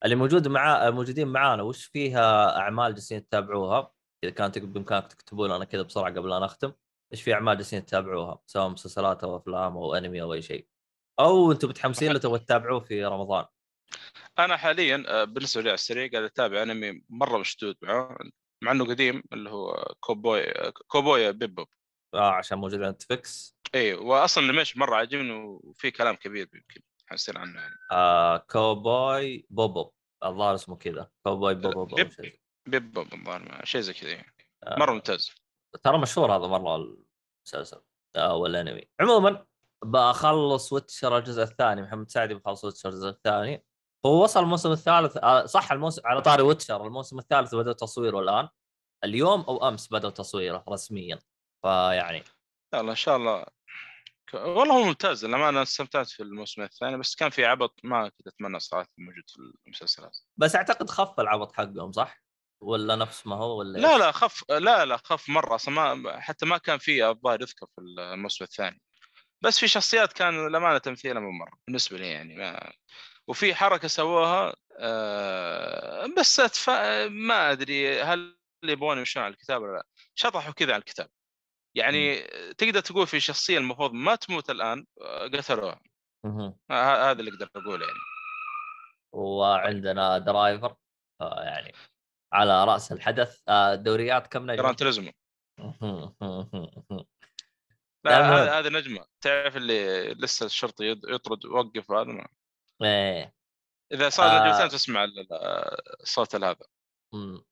S3: اللي موجود مع موجودين معانا وش فيها أعمال جالسين تتابعوها إذا كانت بإمكانك تكتبوا لنا كذا بسرعة قبل لا نختم. إيش في أعمال جالسين تتابعوها سواء مسلسلات أو أفلام أو أنمي أو أي شيء. أو أنتم متحمسين لو تبغوا تتابعوه في رمضان.
S2: أنا حاليا آه، بالنسبة لي على السريع قاعد أتابع أنمي مرة مشدود معه مع إنه قديم اللي هو Cowboy Cowboy Bebop
S3: آه عشان موجود على Netflix
S2: اي واصلا ال animation مرة عاجبني وفي كلام كبير يمكن حنصير عنه يعني.
S3: آه Cowboy Bebop الظاهر اسمه كذا. Cowboy Bebop
S2: بيب-. Bebop الظاهر شيء زي كذا يعني.
S3: آه،
S2: مرة ممتاز.
S3: ترى مشهور هذا مرة المسلسل آه والأنمي. عموما بخلص Witcher الجزء الثاني. محمد سعدي بخلص Witcher الجزء الثاني. هو وصل الموسم الثالث آه صح الموسم على طاري Witcher الموسم الثالث بدأ تصويره الآن. اليوم أو أمس بدأ تصويره رسميا. فيعني
S2: يلا إن شاء الله. والله هو ممتاز. لما أنا استمتعت في الموسم الثاني بس كان في عبط ما كنت أتمنى صراحة موجود في المسلسلات.
S3: بس أعتقد خف العبط حقهم صح؟ ولا نفس ما هو ولا
S2: لا؟ لا خف لا لا خف مرة. أصلا ما حتى ما كان في الظاهر يذكر في الموسم الثاني. بس في شخصيات كان للأمانة تمثيلها مو مرة بالنسبة لي يعني ما وفي حركة سووها آه بس أتف... ما أدري هل يبغون يمشون على الكتاب ولا لا شطحوا كذا على الكتاب يعني تقدر تقول في شخصية المفروض ما تموت الآن آه، قتلوها
S3: مهم.
S2: ه- هذا اللي أقدر أقوله يعني
S3: وعندنا driver آه يعني على رأس الحدث آه دوريات كم نجم؟
S2: Gran Turismo
S3: المهم.
S2: لا هذا نجمة تعرف اللي لسه الشرطي يطرد وقف هذا.
S3: إيه
S2: إذا صار
S3: آه.
S2: نجمتين تسمع ال- الصوت هذا
S3: مم.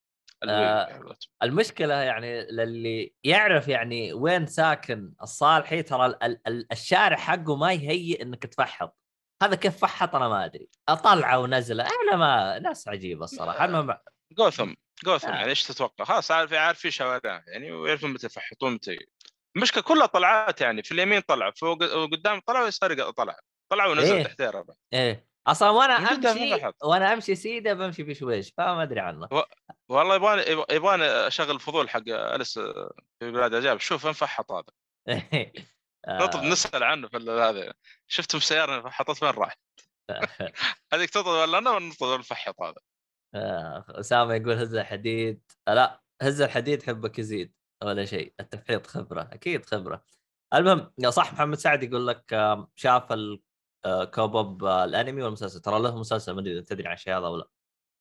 S2: الويل.
S3: المشكلة يعني للي يعرف يعني وين ساكن الصالحي ترى ال- ال- ال- الشارع حقه ما يهيئ إنك تفحط هذا كيف فحط أنا ما أدري أطلعه ونزله أنا ما ناس عجيبة الصراحة المهم
S2: جوثم جوثم
S3: آه.
S2: يعني إيش تتوقع؟ خلاص عارف عارف في شوارع يعني ويعرفون متى يفحطون متى المشكلة كلها طلعات يعني في اليمين طلع فوق وقدام طلع ويسار طلع طلع ونزل
S3: إيه.
S2: تحت ربع إيه. أصلا
S3: وأنا
S2: أمشي.
S3: وأنا أمشي سيدة بمشي بشويش فما أدري عنه.
S2: والله يبغاني يبغاني أشغل الفضول حق أليس في بلاد العجائب شوف وين فحط هذا. نطلب
S3: آه،
S2: نسأل عنه في هذا. شفتهم سيارة فحطت وين راح؟ هذيك تطلب ولا أنا ولا نطلب الفحط هذا؟
S3: آه، أسامة يقول هز الحديد. لا هز الحديد حبك يزيد ولا شيء. التفحيط خبرة أكيد خبرة. المهم صح محمد سعد يقول لك شاف كوبوب آه، الأنمي والمسلسل. ترى له مسلسل ما أدري إذا تدري عن الشيء هذا ولا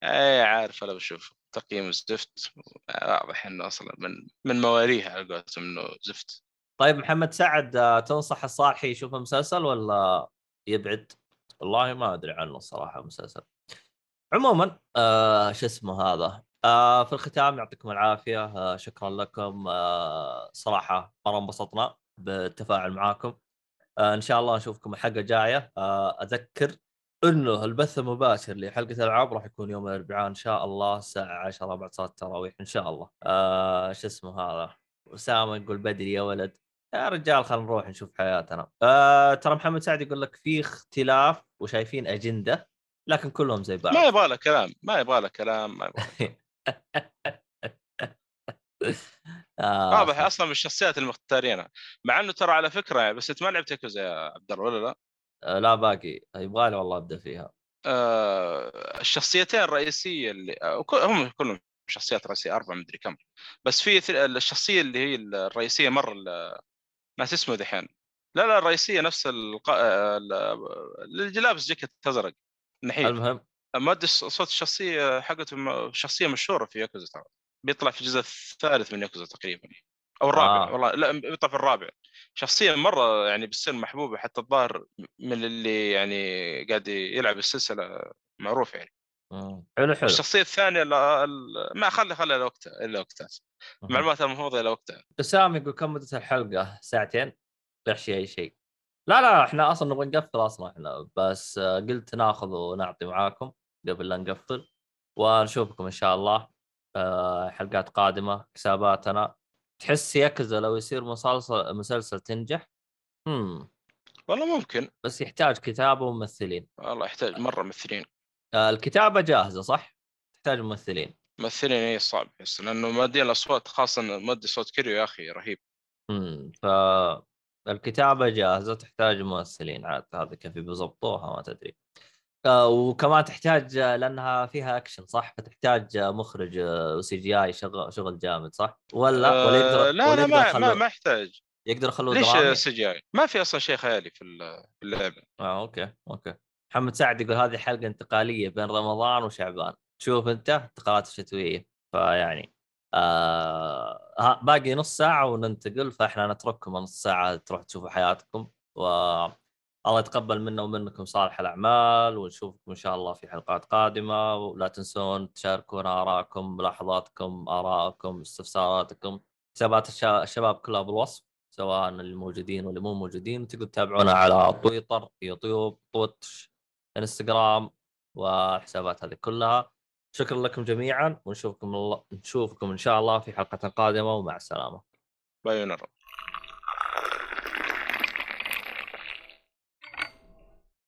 S2: اي عارف أنا بشوف تقييم الزفت واضح إنه أصلا من من مواليها على قولتهم إنه زفت.
S3: طيب محمد سعد آه، تنصح الصالحي يشوف المسلسل ولا يبعد؟ والله ما أدري عنه الصراحة المسلسل. عموما آه شو اسمه هذا؟ آه في الختام يعطيكم العافية. آه شكرا لكم. آه صراحة مرة انبسطنا بالتفاعل معاكم. إن شاء الله نشوفكم الحلقة الجاية. آه أذكر إنه البث المباشر لحلقة الألعاب راح يكون يوم الأربعاء إن شاء الله الساعة 10 بعد صلاة التراويح إن شاء الله. آه شو اسمه هذا؟ اسامه يقول بدري يا ولد. يا رجال خلينا نروح نشوف حياتنا. آه ترى محمد سعد يقول لك في اختلاف وشايفين أجندة لكن كلهم زي بعض.
S2: ما يبغى له كلام ما يبغى له كلام ما يبغى
S3: آه
S2: واضح أصلا من الشخصيات المختارينها. مع إنه ترى على فكرة يعني بس أنت ما لعبت ياكوزا يا عبد الله ولا لا؟
S3: آه لا باقي. يبغى لي والله أبدأ فيها.
S2: آه الشخصيتين الرئيسية اللي آه هم كلهم شخصيات رئيسية أربعة مدري كم. بس في الشخصية اللي هي الرئيسية مرة ناس اسمه دحين لا لا الرئيسية نفس الق... آه، ال- اللي لابس جاكيت أزرق نحيف.
S3: المهم.
S2: مادي صوت الشخصية حقته شخصية مشهورة في ياكوزا ترى. بيطلع في الجزء الثالث من ياكوزا تقريبا أو الرابع
S3: آه.
S2: والله لا بيطلع في الرابع شخصيه مرة يعني بالسن محبوبة حتى الظاهر من اللي يعني قاعد يلعب السلسلة معروف يعني
S3: مم. حلو حلو
S2: الشخصيه الثانية لا ما خلي خلي إلى وقتها إلى وقتها
S3: مهم.
S2: معلومات المفروض إلى وقتها
S3: أسامة يقول كم مدة الحلقة؟ ساعتين؟ غش أي شيء. لا لا إحنا أصلا نبغى نقفل أصلا إحنا بس قلت ناخذ ونعطي معاكم قبل لا نقفل ونشوفكم إن شاء الله حلقات قادمة حساباتنا تحس يكزا لو يصير مسلسل مسلسل تنجح؟ امم
S2: والله ممكن
S3: بس يحتاج كتابة وممثلين.
S2: والله يحتاج مرة ممثلين
S3: آه، الكتابة جاهزة صح؟ تحتاج ممثلين.
S2: ممثلين إي صعب بس لأنه مؤدين الأصوات خاصة مؤدي صوت كيريو يا أخي رهيب
S3: امم ف الكتابة جاهزة تحتاج ممثلين عاد هذا كيف بيظبطوها ما تدري آه، وكمان تحتاج آه، لأنها فيها اكشن صح؟ فتحتاج آه، مخرج و CGI شغل شغل جامد صح؟ ولا؟ ولا يقدر
S2: آه لا
S3: ولا
S2: لا ما, ما, ما يحتاج.
S3: يقدر يخلوه
S2: ليش CGI؟ ما في أصلا شيء خيالي في ال- في اللعبة.
S3: آه okay okay. محمد سعد يقول هذه حلقة انتقالية بين رمضان وشعبان. شوف أنت انتقالات الشتوية. فيعني آه باقي نص ساعة وننتقل فإحنا نترككم نص ساعة تروح تشوفوا حياتكم. و الله يتقبل منا ومنكم صالح الأعمال ونشوفكم إن شاء الله في حلقات قادمة. ولا تنسون تشاركونا ارائكم ملاحظاتكم آرائكم استفساراتكم حسابات الشباب كلها بالوصف سواء اللي موجودين واللي مو موجودين. تقدروا تتابعونا على تويتر يوتيوب تويتش إنستغرام والحسابات هذه كلها. شكرا لكم جميعا ونشوفكم الله نشوفكم إن شاء الله في حلقة قادمة ومع السلامة.
S2: Pioneer